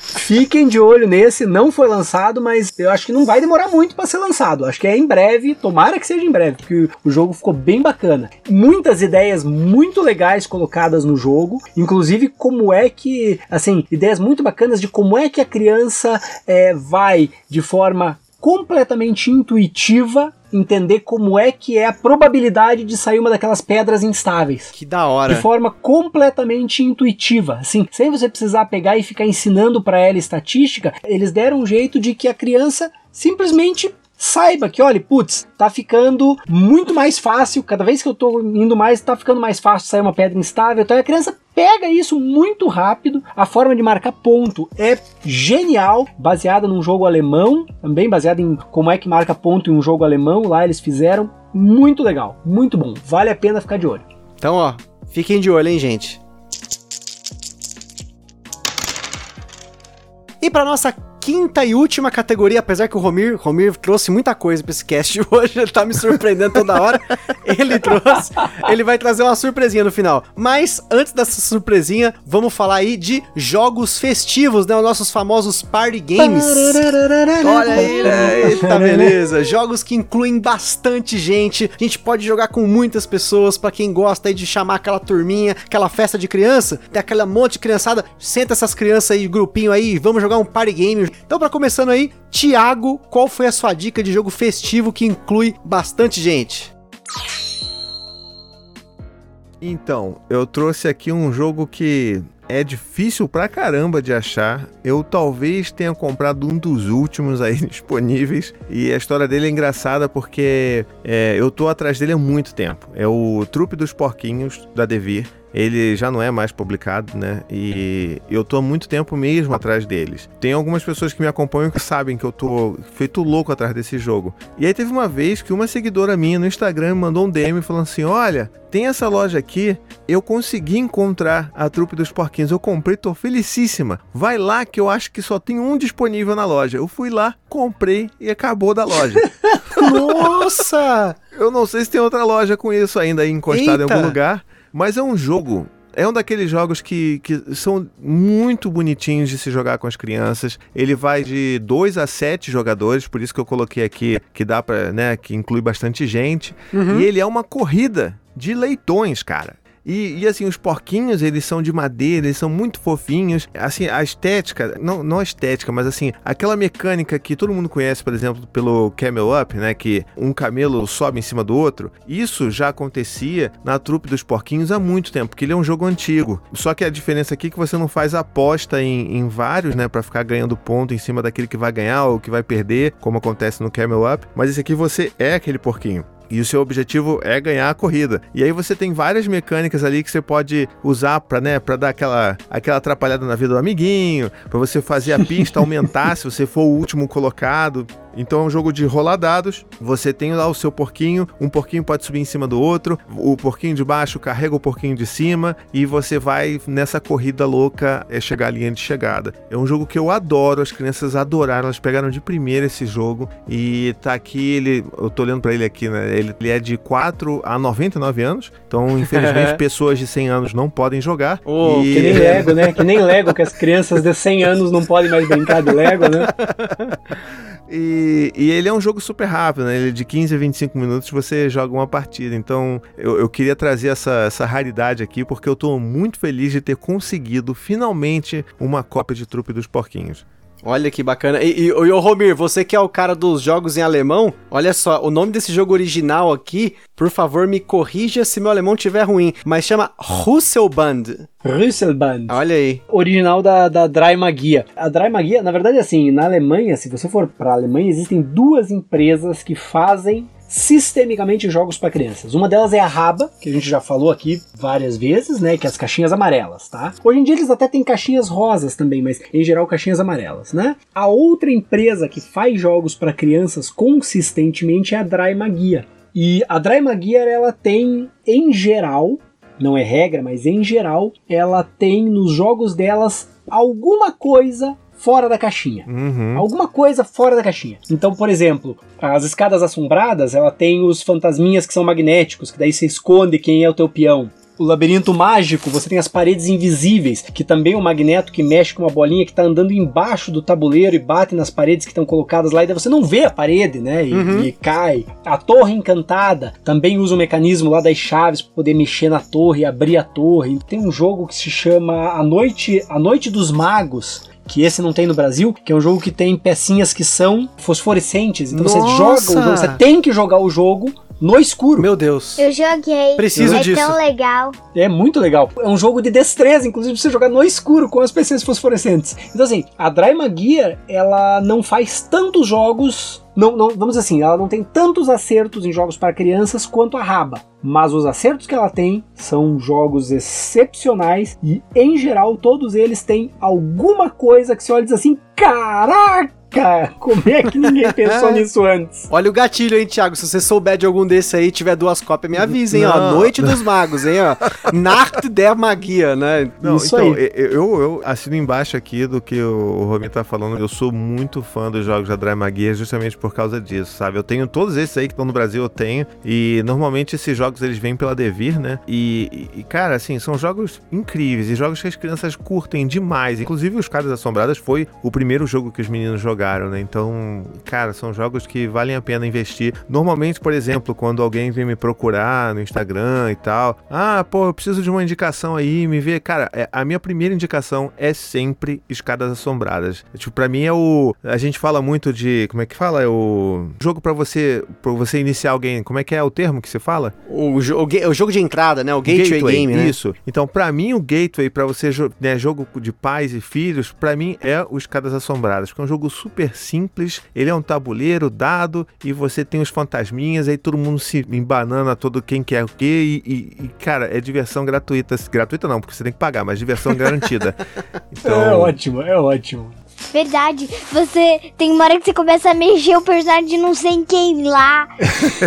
Fiquem de olho nesse, não foi lançado, mas eu acho que não vai demorar muito para ser lançado. Acho que é em breve, tomara que seja em breve, porque o jogo ficou bem bacana. Muitas ideias muito legais colocadas no jogo, inclusive como é que, assim, ideias muito bacanas de como é que a criança é, vai de forma completamente intuitiva entender como é que é a probabilidade de sair uma daquelas pedras instáveis. Que da hora. De forma completamente intuitiva, assim, sem você precisar pegar e ficar ensinando para ela estatística, eles deram um jeito de que a criança simplesmente saiba que, olha, putz, tá ficando muito mais fácil, cada vez que eu tô indo mais, tá ficando mais fácil sair uma pedra instável, então a criança pega isso muito rápido. A forma de marcar ponto é genial, baseada num jogo alemão, também baseada em como é que marca ponto em um jogo alemão. Lá eles fizeram muito legal, muito bom. Vale a pena ficar de olho. Então, ó, fiquem de olho, hein, gente. E para nossa quinta e última categoria, apesar que o Romir, Romir trouxe muita coisa pra esse cast [LAUGHS] hoje, ele tá me surpreendendo toda hora. Ele trouxe, ele vai trazer uma surpresinha no final. Mas antes dessa surpresinha, vamos falar aí de jogos festivos, né? Os nossos famosos party games. Olha aí, né? Eita, beleza. Jogos que incluem bastante gente. A gente pode jogar com muitas pessoas, para quem gosta aí de chamar aquela turminha, aquela festa de criança, tem aquela monte de criançada, senta essas crianças aí, grupinho aí, vamos jogar um party game então, para começando aí, Thiago, qual foi a sua dica de jogo festivo que inclui bastante gente? Então, eu trouxe aqui um jogo que é difícil pra caramba de achar. Eu talvez tenha comprado um dos últimos aí [LAUGHS] disponíveis. E a história dele é engraçada porque é, eu tô atrás dele há muito tempo. É o Trupe dos Porquinhos da Devir ele já não é mais publicado, né? E eu tô há muito tempo mesmo atrás deles. Tem algumas pessoas que me acompanham que sabem que eu tô feito louco atrás desse jogo. E aí teve uma vez que uma seguidora minha no Instagram me mandou um DM falando assim: Olha, tem essa loja aqui, eu consegui encontrar a trupe dos porquinhos. Eu comprei, tô felicíssima. Vai lá que eu acho que só tem um disponível na loja. Eu fui lá, comprei e acabou da loja. [LAUGHS] Nossa! eu não sei se tem outra loja com isso ainda aí encostada em algum lugar. Mas é um jogo é um daqueles jogos que, que são muito bonitinhos de se jogar com as crianças. Ele vai de 2 a 7 jogadores, por isso que eu coloquei aqui que dá para, né, que inclui bastante gente. Uhum. E ele é uma corrida de leitões, cara. E, e, assim, os porquinhos, eles são de madeira, eles são muito fofinhos. Assim, a estética, não, não a estética, mas assim, aquela mecânica que todo mundo conhece, por exemplo, pelo Camel Up, né? Que um camelo sobe em cima do outro. Isso já acontecia na trupe dos porquinhos há muito tempo, porque ele é um jogo antigo. Só que a diferença aqui é que você não faz aposta em, em vários, né? Pra ficar ganhando ponto em cima daquele que vai ganhar ou que vai perder, como acontece no Camel Up. Mas esse aqui você é aquele porquinho e o seu objetivo é ganhar a corrida. E aí você tem várias mecânicas ali que você pode usar para, né, dar aquela aquela atrapalhada na vida do amiguinho, para você fazer a pista aumentar [LAUGHS] se você for o último colocado. Então é um jogo de rolar dados. Você tem lá o seu porquinho, um porquinho pode subir em cima do outro, o porquinho de baixo carrega o porquinho de cima e você vai nessa corrida louca é chegar à linha de chegada. É um jogo que eu adoro, as crianças adoraram, elas pegaram de primeira esse jogo e tá aqui ele, eu tô olhando para ele aqui, né? Ele, ele, é de 4 a 99 anos. Então, infelizmente, [LAUGHS] pessoas de 100 anos não podem jogar. Oh, e... Que nem [LAUGHS] Lego, né? Que nem Lego, que as crianças de 100 anos não podem mais brincar de Lego, né? [LAUGHS] E, e, ele é um jogo super rápido, né? Ele é de 15 a 25 minutos você joga uma partida. Então eu, eu queria trazer essa, essa raridade aqui porque eu estou muito feliz de ter conseguido finalmente uma cópia de Trupe dos Porquinhos. Olha que bacana. E, e, e o Romir, você que é o cara dos jogos em alemão, olha só, o nome desse jogo original aqui, por favor, me corrija se meu alemão estiver ruim, mas chama Rüsselband. Rüsselband. Olha aí. Original da, da Dry Magia. A Dry Magia, na verdade, assim, na Alemanha, se você for para a Alemanha, existem duas empresas que fazem sistemicamente jogos para crianças. Uma delas é a Raba, que a gente já falou aqui várias vezes, né, que é as caixinhas amarelas, tá? Hoje em dia eles até têm caixinhas rosas também, mas em geral caixinhas amarelas, né? A outra empresa que faz jogos para crianças consistentemente é a Dry Magia. E a Dry Magia ela tem em geral, não é regra, mas em geral, ela tem nos jogos delas alguma coisa fora da caixinha. Uhum. Alguma coisa fora da caixinha. Então, por exemplo, as escadas assombradas, ela tem os fantasminhas que são magnéticos, que daí você esconde quem é o teu peão o labirinto mágico, você tem as paredes invisíveis, que também é um magneto que mexe com uma bolinha que está andando embaixo do tabuleiro e bate nas paredes que estão colocadas lá, e daí você não vê a parede, né? E, uhum. e cai. A torre encantada também usa o um mecanismo lá das chaves para poder mexer na torre e abrir a torre. Tem um jogo que se chama A Noite, a Noite dos Magos, que esse não tem no Brasil, que é um jogo que tem pecinhas que são fosforescentes. Então Nossa. você joga o jogo, você tem que jogar o jogo no escuro. Meu Deus. Eu joguei. Preciso é disso. tão legal. É muito legal. É um jogo de destreza, inclusive pra você jogar no escuro com as PCs fosforescentes. Então assim, a Dryma Gear, ela não faz tantos jogos não, não, vamos dizer assim, ela não tem tantos acertos em jogos para crianças quanto a Raba. Mas os acertos que ela tem são jogos excepcionais e, em geral, todos eles têm alguma coisa que você olha e diz assim: caraca! Cara, como é que ninguém pensou [LAUGHS] nisso antes? Olha o gatilho, hein, Thiago? Se você souber de algum desse aí, tiver duas cópias, me avisa, hein, ó. Noite dos Magos, hein, ó. Nacht der Magia, né? Não, Isso então, aí. eu, eu, eu assino embaixo aqui do que o Romi tá falando. Eu sou muito fã dos jogos da Dryma Gear justamente por causa disso, sabe? Eu tenho todos esses aí que estão no Brasil, eu tenho. E normalmente esses jogos eles vêm pela Devir, né? E, e, cara, assim, são jogos incríveis e jogos que as crianças curtem demais. Inclusive, Os Caras Assombradas foi o primeiro jogo que os meninos jogaram, né? Então, cara, são jogos que valem a pena investir. Normalmente, por exemplo, quando alguém vem me procurar no Instagram e tal, ah, pô, eu preciso de uma indicação aí, me vê. Cara, é- a minha primeira indicação é sempre Escadas Assombradas. Tipo, pra mim é o. A gente fala muito de. Como é que fala? É o jogo pra você, pra você iniciar alguém. Como é que é o termo que se fala? O, jo- o jogo de entrada, né? O Gateway, Game, né? Isso. Então, pra mim, o Gateway, pra você, né, jogo de pais e filhos, pra mim é o Escadas Assombradas, porque é um jogo super simples, ele é um tabuleiro, dado, e você tem os fantasminhas, aí todo mundo se embanana todo quem quer o quê, e, e- e, cara, é diversão gratuita. Gratuita não, porque você tem que pagar, mas diversão garantida. [LAUGHS] Então, É ótimo, é ótimo. Verdade. Você tem uma hora que você começa a mexer o personagem de não sei quem lá.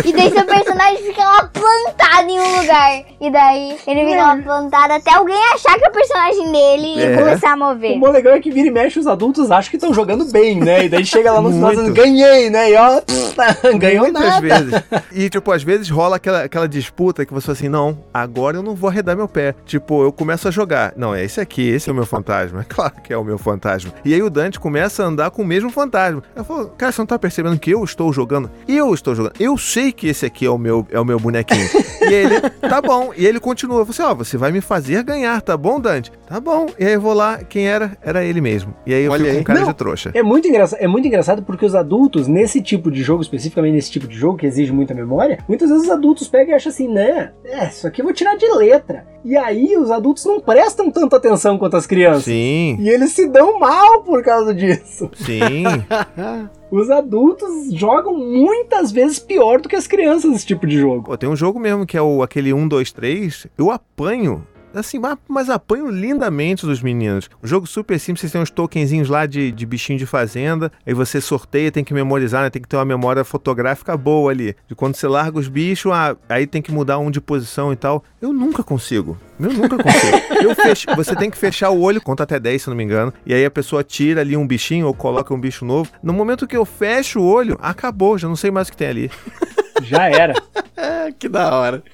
e daí seu personagem fica lá plantado em um lugar. E daí ele fica lá plantado até alguém achar que é o personagem dele É. e começar a O mover. bom legal é que vira e mexe os adultos acham que estão jogando bem, né? E daí chega lá no final Muito. dizendo, ganhei, né? E ó, pff, ganhou Muitas nada. vezes. E, tipo, às vezes rola aquela, aquela disputa que você fala assim, não, agora eu não vou arredar meu pé. Tipo, eu começo a jogar. Não, é esse aqui, esse é o meu fantasma. É [LAUGHS] claro que é o meu fantasma. E aí o Dante começa a andar com o mesmo fantasma. Eu falo, cara, você não tá percebendo que eu estou jogando? Eu estou jogando. Eu sei que esse aqui é o meu, é o meu bonequinho. [LAUGHS] e ele, tá bom. E ele continua. Assim, ó, você vai me fazer ganhar, tá bom, Dante? Tá bom. E aí eu vou lá, quem era? Era ele mesmo. E aí eu Olha fico aí. com cara Não. de trouxa. É muito, engraçado, é muito engraçado porque os adultos, nesse tipo de jogo, especificamente nesse tipo de jogo que exige muita memória, muitas vezes os adultos pegam e acham assim, né? É, isso aqui eu vou tirar de letra. E aí os adultos não prestam tanta atenção quanto as crianças. Sim, E eles se dão mal por causa disso. sim. [LAUGHS] Os adultos jogam muitas vezes pior do que as crianças nesse tipo de jogo. Pô, tem um jogo mesmo que é o aquele 1, 2, 3. Eu apanho. Assim, mas, apanho lindamente dos meninos. Um jogo super simples, vocês têm uns tokenzinhos lá de, de bichinho de fazenda. Aí você sorteia, tem que memorizar, né? Tem que ter uma memória fotográfica boa ali. De quando você larga os bichos, ah, aí tem que mudar um de posição e tal. Eu nunca consigo. Eu nunca consigo. [LAUGHS] Eu fecho, você tem que fechar o olho, conta até 10, se não me engano. E aí a pessoa tira ali um bichinho ou coloca um bicho novo. No momento que eu fecho o olho, acabou, já não sei mais o que tem ali. Já era. [LAUGHS] É, que da hora.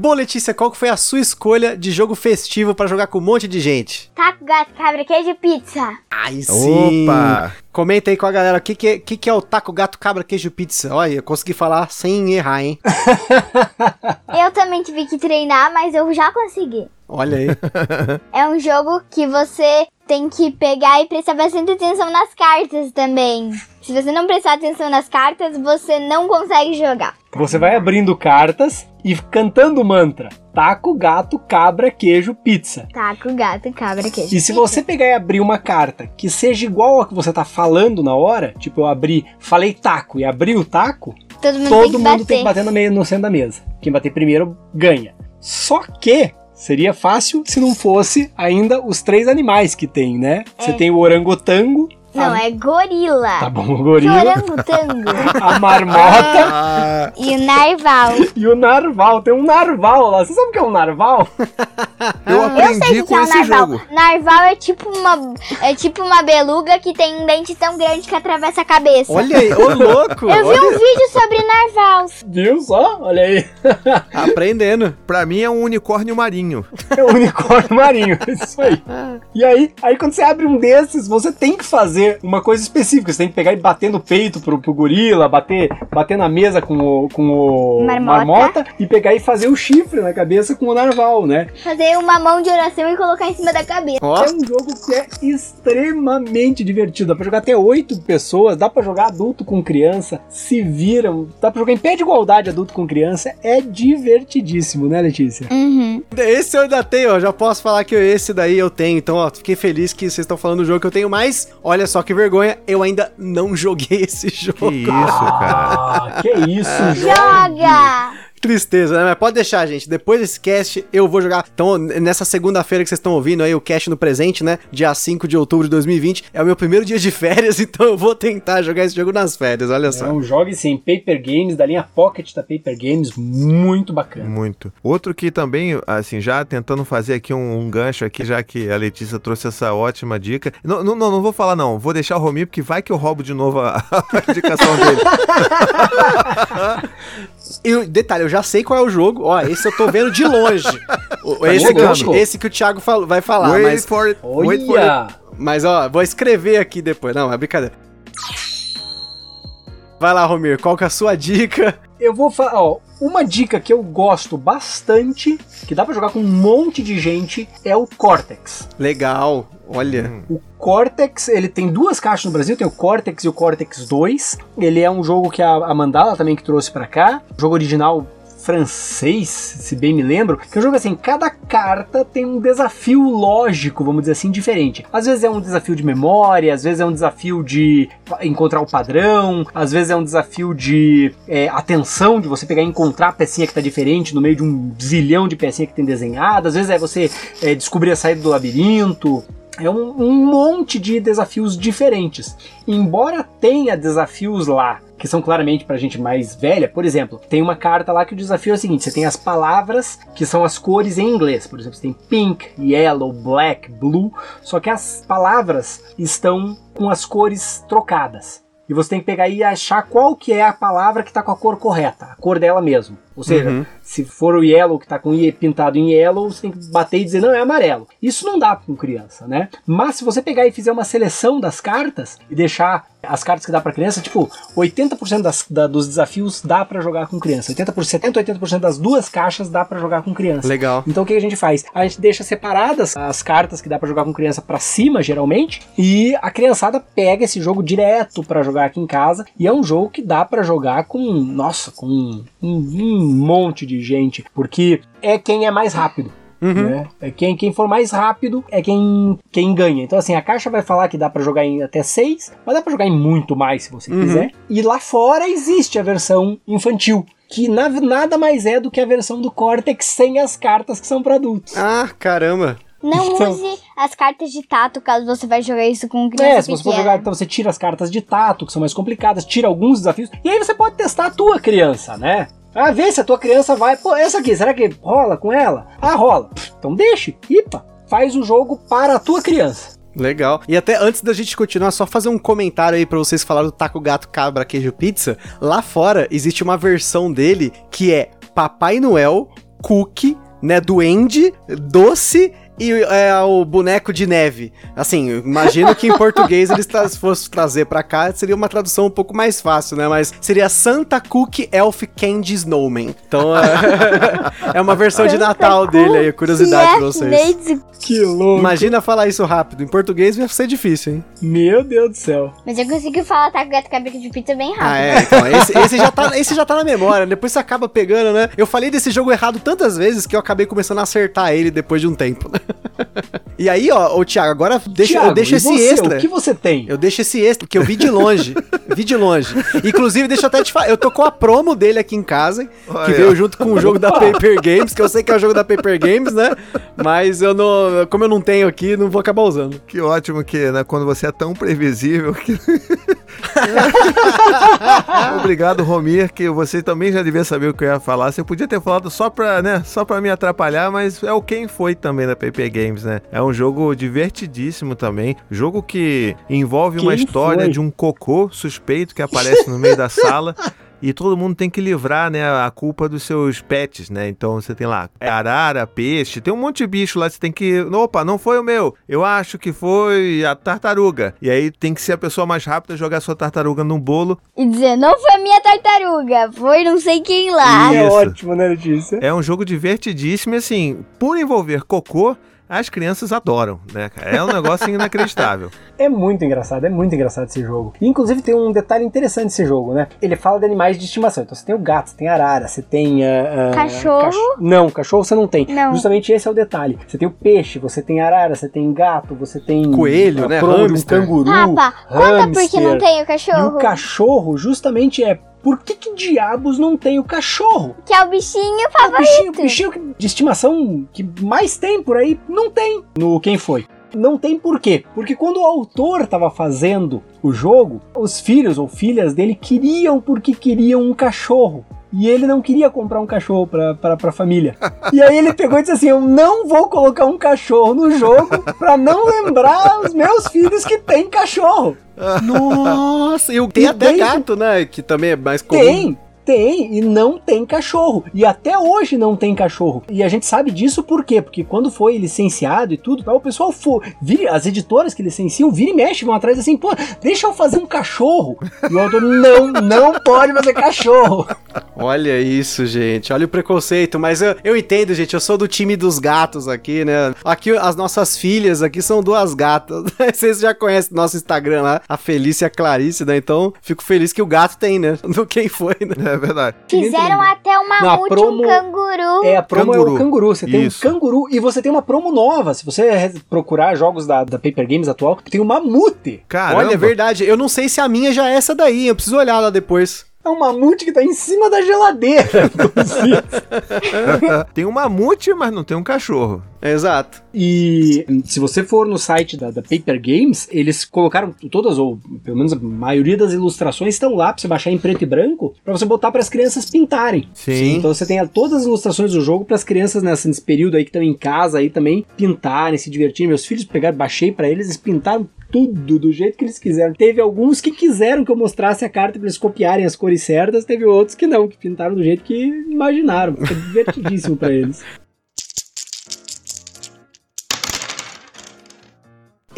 Bom, Letícia, qual que foi a sua escolha de jogo festivo pra jogar com um monte de gente? Taco, gato, cabra, queijo e pizza. Aí sim! Opa! Comenta aí com a galera o que, que, é, que, que é o taco, gato, cabra, queijo, pizza. Olha, eu consegui falar sem errar, hein? [LAUGHS] Eu também tive que treinar, mas eu já consegui. Olha aí. [LAUGHS] É um jogo que você tem que pegar e prestar bastante atenção nas cartas também. Se você não prestar atenção nas cartas, você não consegue jogar. Você vai abrindo cartas e cantando o mantra: taco, gato, cabra, queijo, pizza. Taco, gato, cabra, queijo. E se pizza. você pegar e abrir uma carta que seja igual a que você tá falando na hora, tipo eu abri, falei taco e abri o taco, todo mundo, todo tem, que mundo bater. tem que bater no, meio, no centro da mesa. Quem bater primeiro ganha. Só que seria fácil se não fosse ainda os três animais que tem, né? Você É. tem o orangotango, Não, a, é gorila. tá bom, gorila, Orangotango [LAUGHS] a marmota Ah, e o narval. e o narval. Tem um narval lá. Você sabe o que é um narval? eu Eu sei aprendi o que com é um esse narval. jogo. Narval é tipo uma é tipo uma beluga que tem um dente tão grande que atravessa a cabeça. Olha aí, ô louco! Eu vi um vídeo sobre narval. Viu só? Olha aí. [LAUGHS] Aprendendo. Pra mim é um unicórnio marinho. É o unicórnio marinho, [LAUGHS] isso aí. E aí, aí quando você abre um desses, você tem que fazer uma coisa específica. Você tem que pegar e bater no peito pro, pro gorila, bater, bater na mesa com o, com o Marmota. e pegar e fazer o chifre na cabeça com o narval, né? Fazer fazer uma mão de oração e colocar em cima da cabeça. É um jogo que é extremamente divertido. Dá pra jogar até oito pessoas, dá pra jogar adulto com criança, se viram, dá pra jogar em pé de igualdade adulto com criança. É divertidíssimo, né, Letícia? Uhum. esse eu ainda tenho, ó. Já posso falar que esse daí eu tenho. Então, ó, fiquei feliz que vocês estão falando do jogo que eu tenho, mas olha só que vergonha, eu ainda não joguei esse jogo. Que isso, cara. Ah, que isso, Joga! Tristeza, né? Mas pode deixar, gente. Depois desse cast, eu vou jogar. Então, nessa segunda-feira que vocês estão ouvindo aí, o cast no presente, né? Dia 5 de outubro de 2020. É o meu primeiro dia de [LAUGHS] férias, então eu vou tentar jogar esse jogo nas férias, olha só. É um jogo sim, Paper Games, da linha Pocket da Paper Games, muito bacana. Muito. Outro que também, assim, já tentando fazer aqui um, um gancho aqui, já que a Letícia trouxe essa ótima dica. Não, não, não, não vou falar não, vou deixar o Romir, porque vai que eu roubo de novo a, [LAUGHS] a indicação dele. [LAUGHS] E o- detalhe, eu já sei qual é o jogo. Ó, esse eu tô vendo de longe. [LAUGHS] O- esse, que, esse que o Thiago fal- vai falar, wait mas, for it, wait for it. Olha! mas ó, vou escrever aqui depois. Não, é brincadeira. Vai lá, Romir, qual que é a sua dica? Eu vou falar, ó, uma dica que eu gosto bastante, que dá pra jogar com um monte de gente, é o Cortex. Legal, olha. Hum. O Cortex, ele tem duas caixas no Brasil, tem o Cortex e o Cortex 2. Ele é um jogo que a a Mandala também que trouxe pra cá. Jogo original francês, se bem me lembro, que é um jogo assim, cada carta tem um desafio lógico, vamos dizer assim, diferente. Às vezes é um desafio de memória, às vezes é um desafio de encontrar o padrão, às vezes é um desafio de é, atenção, de você pegar e encontrar a pecinha que tá diferente no meio de um zilhão de pecinha que tem desenhada, às vezes é você é, descobrir a saída do labirinto, é um, um monte de desafios diferentes. Embora tenha desafios lá que são claramente pra gente mais velha, por exemplo, tem uma carta lá que o desafio é o seguinte: você tem as palavras que são as cores em inglês. Por exemplo, você tem pink, yellow, black, blue, só que as palavras estão com as cores trocadas. E você tem que pegar e achar qual que é a palavra que está com a cor correta, a cor dela mesmo. Ou seja, Uhum. se for o yellow que está com i pintado em yellow, você tem que bater e dizer não, é amarelo. Isso não dá com criança, né? Mas se você pegar e fizer uma seleção das cartas e deixar as cartas que dá para criança, tipo, 80% das, da- dos desafios dá para jogar com criança. 80%, 70, 80% das duas caixas dá para jogar com criança. Legal. Então o que a gente faz? A gente deixa separadas as cartas que dá pra jogar com criança pra cima, geralmente, e a criançada pega esse jogo direto pra jogar aqui em casa. E é um jogo que dá pra jogar com, nossa, com um, um monte de gente, porque é quem é mais rápido. Né? É quem, quem for mais rápido é quem, quem ganha. Então, assim, a caixa vai falar que dá pra jogar em até 6, mas dá pra jogar em muito mais se você Uhum. quiser. E lá fora existe a versão infantil, que na- nada mais é do que a versão do Cortex sem as cartas que são pra adultos. Ah, caramba. Não Então- use as cartas de tato caso você vai jogar isso com criança É, se você for pequena. jogar, então você tira as cartas de tato, que são mais complicadas, tira alguns desafios, e aí você pode testar a tua criança, né? Ah, vê se a tua criança vai. Pô, essa aqui, será que rola com ela? Ah, rola. Então deixe. Ipa, faz o jogo para a tua criança. Legal. E até antes da gente continuar, só fazer um comentário aí pra vocês falarem do taco gato cabra queijo pizza. Lá fora existe uma versão dele que é Papai Noel, Cookie, né, Duende, Doce e é, o boneco de neve. Assim, imagino que em português eles tra fossem trazer pra cá, seria uma tradução um pouco mais fácil, né? Mas seria Santa Cookie Elf Candy Snowman. Então é, [LAUGHS] é uma versão de Natal dele aí, curiosidade pra vocês. Que louco. Imagina falar isso rápido. Em português vai ser difícil, hein? Meu Deus do céu. Mas eu consigo falar taco gato cabra de pizza bem rápido. Ah, é. Então, esse, esse já tá, esse já tá na memória. Depois você acaba pegando, né? Eu falei desse jogo errado tantas vezes que eu acabei começando a acertar ele depois de um tempo. né? E aí, ó, ô Thiago, agora deixa, eu Thiago, deixo e esse você, extra. O que você tem? Eu deixo esse extra, porque eu vi de longe. [LAUGHS] vi de longe. Inclusive, deixa eu até te falar, eu tô com a promo dele aqui em casa, que Olha. veio junto com o jogo da Paper Games, que eu sei que é o jogo da Paper Games, né? Mas eu não. Como eu não tenho aqui, não vou acabar usando. Que ótimo que, né, quando você é tão previsível que... [LAUGHS] Obrigado, Romir, que você também já devia saber o que eu ia falar. Você podia ter falado só pra, né, só pra me atrapalhar, mas é o quem foi também da PP Games, né? É um jogo divertidíssimo também. Jogo que envolve uma Quem história foi? de um cocô suspeito que aparece no meio da [LAUGHS] sala. e todo mundo tem que livrar, né, a culpa dos seus pets, né? Então você tem lá arara, peixe, tem um monte de bicho lá, você tem que, opa, não foi o meu. Eu acho que foi a tartaruga. E aí tem que ser a pessoa mais rápida jogar sua tartaruga no bolo. E dizer, não foi a minha tartaruga, foi não sei quem lá. É Isso. ótimo, né, Letícia? É um jogo divertidíssimo e assim, por envolver cocô, as crianças adoram, né, cara? É um negócio inacreditável. [LAUGHS] É muito engraçado, é muito engraçado esse jogo. E, inclusive tem um detalhe interessante desse jogo, né? Ele fala de animais de estimação. Então você tem o gato, você tem a arara, você tem. Cachorro? cach- Não, cachorro você não tem. Não. Justamente esse é o detalhe. Você tem o peixe, você tem arara, você tem gato, você tem. Coelho, ah, né? um Hamster. canguru. Papa, conta por que não tem o E o cachorro. cachorro justamente é. Por que, que diabos não tem o cachorro? Que é o bichinho É o favorito. bichinho, bichinho de estimação que mais tem por aí, não tem no Quem Foi. Não tem por quê? Porque quando o autor estava fazendo o jogo, os filhos ou filhas dele queriam porque queriam um cachorro. E ele não queria comprar um cachorro pra, pra, pra família. E aí ele pegou e disse assim: Eu não vou colocar um cachorro no jogo pra não lembrar os meus filhos que tem cachorro. Nossa, e o- tem E até gato, né? Que também é mais comum. Tem, tem, e não tem cachorro. E até hoje não tem cachorro. E a gente sabe disso por quê? Porque quando foi licenciado e tudo, o pessoal for, vira, as editoras que licenciam, vira e mexe, vão atrás assim, pô, deixa eu fazer um cachorro. E o autor, não, não pode fazer cachorro. [LAUGHS] Olha isso, gente. Olha o preconceito. Mas eu, eu entendo, gente. Eu sou do time dos gatos aqui, né? Aqui, as nossas filhas aqui são duas gatas. [LAUGHS] Vocês já conhecem nosso Instagram lá, a Felícia e a Clarice, né? Então, fico feliz que o gato tem, né? [LAUGHS] Do quem foi, né? É verdade. Fizeram até um Na mamute, promo- um canguru. É, a promo é Canguru. o canguru. Você tem Isso. um canguru e você tem uma promo nova. Se você procurar jogos da, da Paper Games atual, tem um mamute. Caramba. Olha, é verdade. Eu não sei se a minha já é essa daí. Eu preciso olhar lá depois. É um mamute que tá em cima da geladeira. [LAUGHS] [LAUGHS] tem um mamute, mas não tem um cachorro. Exato. E se você for no site da, da Paper Games, eles colocaram todas, ou pelo menos a maioria das ilustrações estão lá pra você baixar em preto e branco, pra você botar para as crianças pintarem. Sim. Então você tem todas as ilustrações do jogo para as crianças nessa- nesse período aí que estão em casa aí também pintarem, se divertirem. Meus filhos pegaram, baixei para eles, eles pintaram tudo do jeito que eles quiseram. Teve alguns que quiseram que eu mostrasse a carta para eles copiarem as cores certas, teve outros que não, que pintaram do jeito que imaginaram. Foi divertidíssimo para eles. [LAUGHS]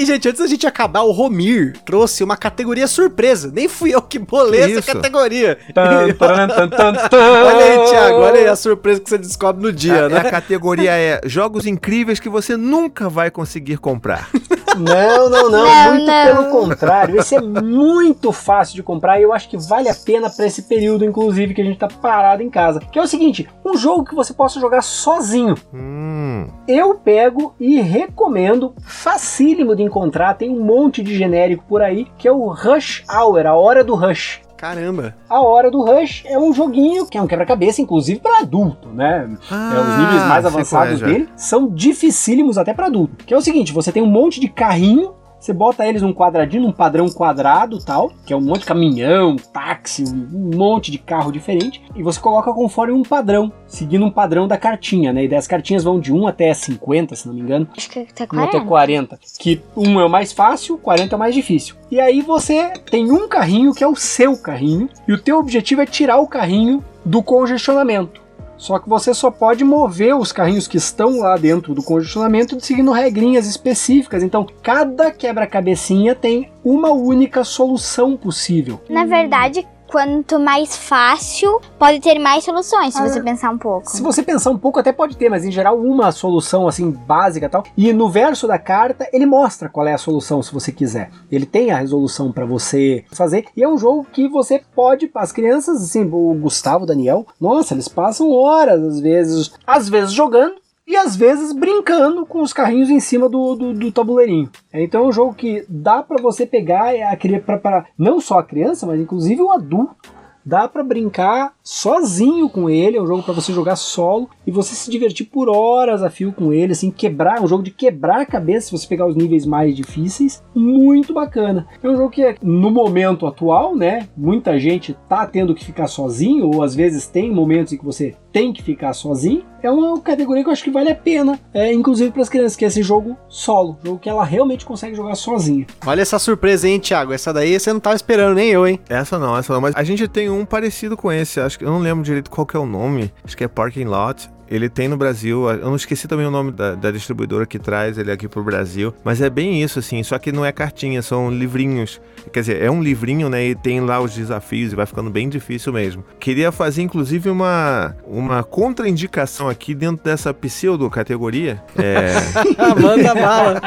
E, gente, antes da gente acabar, o Romir trouxe uma categoria surpresa. Nem fui eu que bolei Que essa isso? categoria. Tan, taran, [LAUGHS] tan, tan, tan. Olha aí, Thiago, olha aí a surpresa que você descobre no dia, a, né? a categoria é jogos incríveis que você nunca vai conseguir comprar. [LAUGHS] Não, não, não, Não, Muito não. pelo contrário. Esse é muito fácil de comprar e eu acho que vale a pena pra esse período, inclusive, que a gente tá parado em casa. Que é o seguinte: um jogo que você possa jogar sozinho. Hum. Eu pego e recomendo, facílimo de encontrar, tem um monte de genérico por aí, que é o Rush Hour, a hora do Rush. Caramba. A Hora do Rush é um joguinho que é um quebra-cabeça, inclusive para adulto, né? É, os níveis mais Ah, avançados qual é, já. dele são dificílimos até para adulto. Que é o seguinte, você tem um monte de carrinho, você bota eles num quadradinho, num padrão quadrado tal, que é um monte de caminhão, táxi, um monte de carro diferente, e você coloca conforme um padrão, seguindo um padrão da cartinha, né? E daí as cartinhas vão de 1 até 50, se não me engano. Acho que 1 até 40. 40. Que um é o mais fácil, 40 é o mais difícil. E aí você tem um carrinho que é o seu carrinho, e o teu objetivo é tirar o carrinho do congestionamento. Só que você só pode mover os carrinhos que estão lá dentro do congestionamento seguindo regrinhas específicas. Então, cada quebra-cabecinha tem uma única solução possível. Na verdade, quanto mais fácil, pode ter mais soluções, se Ah, você pensar um pouco. Se você pensar um pouco, até pode ter, mas em geral uma solução assim básica e tal. E no verso da carta ele mostra qual é a solução, se você quiser. Ele tem a resolução para você fazer. E é um jogo que você pode, as crianças, assim, o Gustavo, o Daniel, nossa, eles passam horas às vezes, às vezes jogando. E às vezes brincando com os carrinhos em cima do, do, do tabuleirinho. Então é um jogo que dá para você pegar a criança, para não só a criança, mas inclusive o adulto Dá pra brincar sozinho com ele, é um jogo pra você jogar solo e você se divertir por horas a fio com ele, assim, quebrar, é um jogo de quebrar a cabeça se você pegar os níveis mais difíceis, muito bacana. É um jogo que é, no momento atual, né, muita gente tá tendo que ficar sozinho ou às vezes tem momentos em que você tem que ficar sozinho, é uma categoria que eu acho que vale a pena. É, inclusive para as crianças, que é esse jogo solo. Jogo que ela realmente consegue jogar sozinha. Olha essa surpresa, hein, Thiago? Essa daí você não tava esperando, nem eu, hein? Essa não, essa não. Mas a gente tem um parecido com esse. Acho que eu não lembro direito qual que é o nome. Acho que é Parking Lot. Ele tem no Brasil, eu não esqueci também o nome da, da, distribuidora que traz ele aqui pro Brasil, mas é bem isso, assim, só que não é cartinha, são livrinhos. Quer dizer, é um livrinho, né, e tem lá os desafios e vai ficando bem difícil mesmo. Queria fazer, inclusive, uma, uma contraindicação aqui dentro dessa pseudo-categoria. É... [LAUGHS] Manda bala!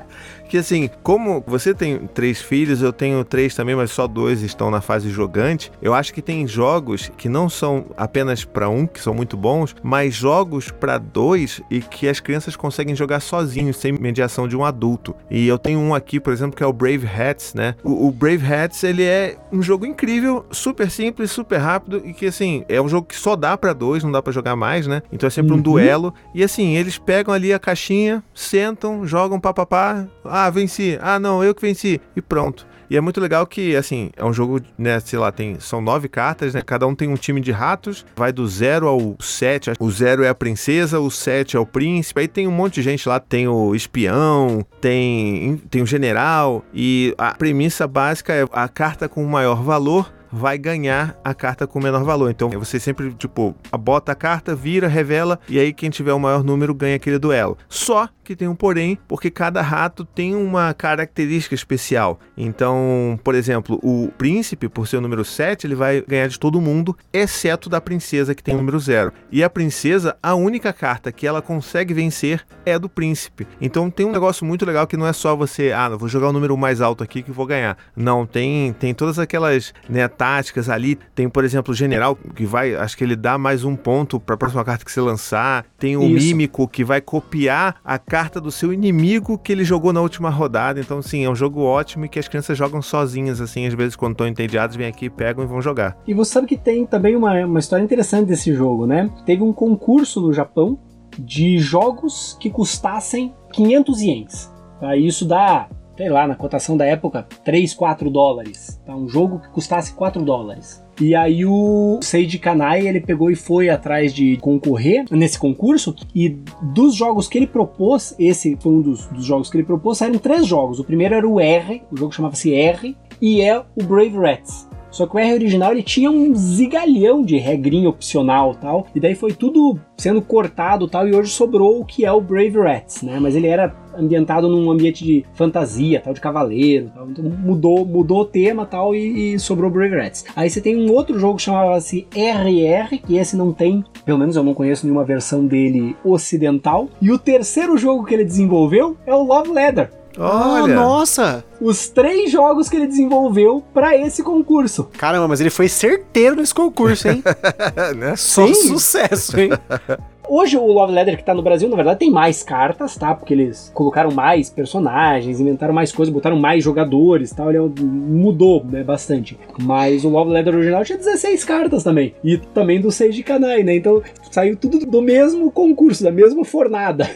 [LAUGHS] que assim, como você tem três filhos, eu tenho três também, mas só dois estão na fase jogante. Eu acho que tem jogos que não são apenas para um, que são muito bons, mas jogos para dois e que as crianças conseguem jogar sozinhos, sem mediação de um adulto. E eu tenho um aqui, por exemplo, que é o Brave Hats, né? O, o Brave Hats, ele é um jogo incrível, super simples, super rápido e que assim, é um jogo que só dá para dois, não dá para jogar mais, né? Então é sempre uhum. um duelo. E assim, eles pegam ali a caixinha, sentam, jogam papapá, ah, venci. Ah, não, eu que venci. E pronto. E é muito legal que, assim, é um jogo, né, sei lá, tem, são nove cartas, né? Cada um tem um time de ratos, vai do zero ao sete. O zero é a princesa, o sete é o príncipe. Aí tem um monte de gente lá, tem o espião, tem, tem o general. E a premissa básica é a carta com o maior valor vai ganhar a carta com menor valor. Então você sempre, tipo, bota a carta, vira, revela, e aí quem tiver o maior número ganha aquele duelo. Só que tem um porém, porque cada rato tem uma característica especial. Então, por exemplo, o príncipe, por ser o número 7, ele vai ganhar de todo mundo, exceto da princesa, que tem o número 0. E a princesa, a única carta que ela consegue vencer é do príncipe. Então tem um negócio muito legal que não é só você, ah, vou jogar o número mais alto aqui que vou ganhar. Não, tem, tem todas aquelas né, táticas ali. Tem, por exemplo, o general, que vai, acho que ele dá mais um ponto para a próxima carta que você lançar. Tem o Isso. mímico, que vai copiar a carta do seu inimigo que ele jogou na última rodada. Então, sim, é um jogo ótimo e que as crianças jogam sozinhas, assim, às vezes quando estão entediadas, vêm aqui, pegam e vão jogar. E você sabe que tem também uma, uma história interessante desse jogo, né? Teve um concurso no Japão de jogos que custassem 500 ienes. Tá? Isso dá, sei lá, na cotação da época, 3, 4 dólares. Tá? Um jogo que custasse 4 dólares. E aí o Seiji Kanai, ele pegou e foi atrás de concorrer nesse concurso e dos jogos que ele propôs, esse foi um dos, dos jogos que ele propôs, saíram três jogos. O primeiro era o R, o jogo chamava-se R, e é o Brave Rats. Só que o R original ele tinha um zigalhão de regrinha opcional tal, e daí foi tudo sendo cortado tal, e hoje sobrou o que é o Brave Rats, né? Mas ele era ambientado num ambiente de fantasia, tal, de cavaleiro, tal. Então mudou, mudou o tema tal e, e sobrou Brave Rats. Aí você tem um outro jogo que chamava-se RR, que esse não tem, pelo menos eu não conheço nenhuma versão dele ocidental. E o terceiro jogo que ele desenvolveu é o Love Leather. Olha! Oh, nossa! Os três jogos que ele desenvolveu para esse concurso. Caramba, mas ele foi certeiro nesse concurso, hein? [LAUGHS] né? Só Sim. sucesso, hein? [LAUGHS] Hoje o Love Letter que tá no Brasil, na verdade, tem mais cartas, tá? Porque eles colocaram mais personagens, inventaram mais coisas, botaram mais jogadores tal. Ele é mudou, né, bastante. Mas o Love Letter original tinha 16 cartas também. E também do Seiji Kanai, né? Então saiu tudo do mesmo concurso, da mesma fornada.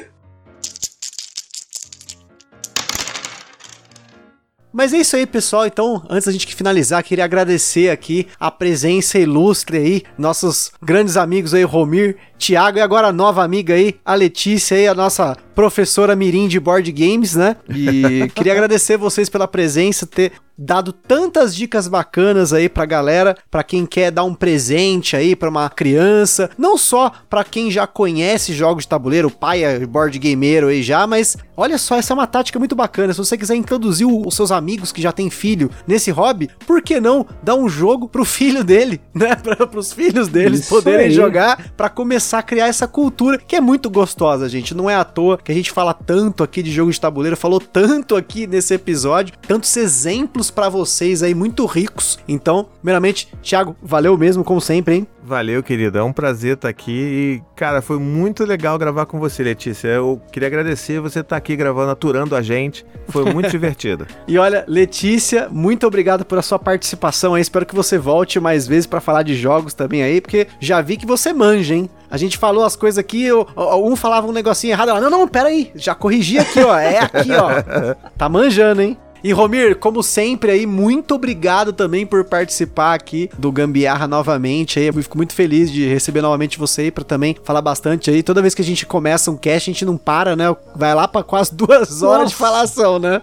Mas é isso aí, pessoal. Então, antes da gente finalizar, queria agradecer aqui a presença ilustre aí, nossos grandes amigos aí, Romir, Thiago e agora a nova amiga aí, a Letícia aí, a nossa professora Mirim de Board Games, né? E [LAUGHS] queria agradecer vocês pela presença, ter dado tantas dicas bacanas aí pra galera, para quem quer dar um presente aí para uma criança, não só para quem já conhece jogos de tabuleiro, pai é board gameiro aí já, mas olha só, essa é uma tática muito bacana. Se você quiser introduzir os seus amigos que já têm filho nesse hobby, por que não dar um jogo pro filho dele, [LAUGHS] né? Para pros filhos deles Isso poderem aí. jogar para começar a criar essa cultura que é muito gostosa, gente. Não é à toa que a gente fala tanto aqui de jogo de tabuleiro, falou tanto aqui nesse episódio, tantos exemplos para vocês aí muito ricos. Então, primeiramente, Thiago, valeu mesmo como sempre, hein? Valeu, querido. É um prazer estar aqui. E, cara, foi muito legal gravar com você, Letícia. Eu queria agradecer você estar aqui gravando, aturando a gente. Foi muito [LAUGHS] divertido. E olha, Letícia, muito obrigado pela sua participação aí. Espero que você volte mais vezes para falar de jogos também aí, porque já vi que você manja, hein? A gente falou as coisas aqui, um falava um negocinho errado. Ela, não, não, pera aí, já corrigi aqui, ó. É aqui, ó. [LAUGHS] Tá manjando, hein? E Romir, como sempre aí, muito obrigado também por participar aqui do Gambiarra novamente aí. Eu fico muito feliz de receber novamente você aí pra também falar bastante aí. Toda vez que a gente começa um cast, a gente não para, né? Vai lá pra quase duas horas Nossa. de falação, né?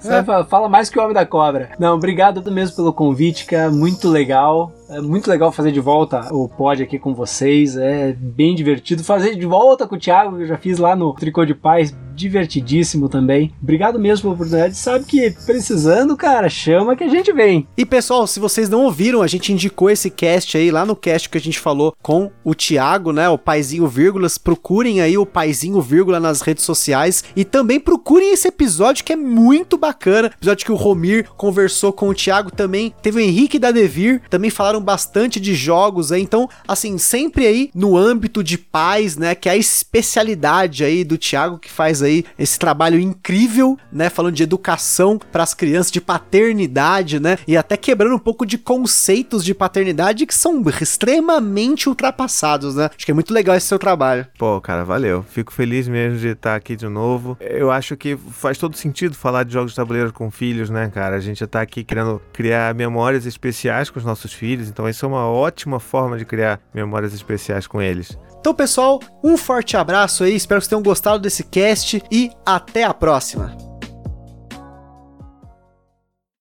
Você fala- fala mais que o Homem da Cobra. Não, obrigado mesmo pelo convite, cara. Muito legal. É muito legal fazer de volta o pod aqui com vocês. É bem divertido. Fazer de volta com o Thiago, que eu já fiz lá no Tricô de Paz. Divertidíssimo também. Obrigado mesmo pela oportunidade. Sabe que precisando, cara, chama que a gente vem. E pessoal, se vocês não ouviram, a gente indicou esse cast aí lá no cast que a gente falou com o Thiago, né? O Paizinho Vírgulas. Procurem aí o Paizinho Vírgula nas redes sociais e também procurem esse episódio que é muito bacana. Episódio que o Romir conversou com o Thiago também. Teve o Henrique da Devir, também falaram bastante de jogos aí. Então, assim, sempre aí no âmbito de paz, né? Que é a especialidade aí do Thiago que faz aí esse trabalho incrível, né? Falando de educação para as crianças, de paternidade, né? E até quebrando um pouco de conceitos de paternidade que são extremamente ultrapassados, né? Acho que é muito legal esse seu trabalho. Pô, cara, valeu. Fico feliz mesmo de estar aqui de novo. Eu acho que faz todo sentido falar de jogos de tabuleiro com filhos, né, cara? A gente tá aqui querendo criar memórias especiais com os nossos filhos, então isso é uma ótima forma de criar memórias especiais com eles. Então, pessoal, um forte abraço aí. Espero que vocês tenham gostado desse cast e até a próxima.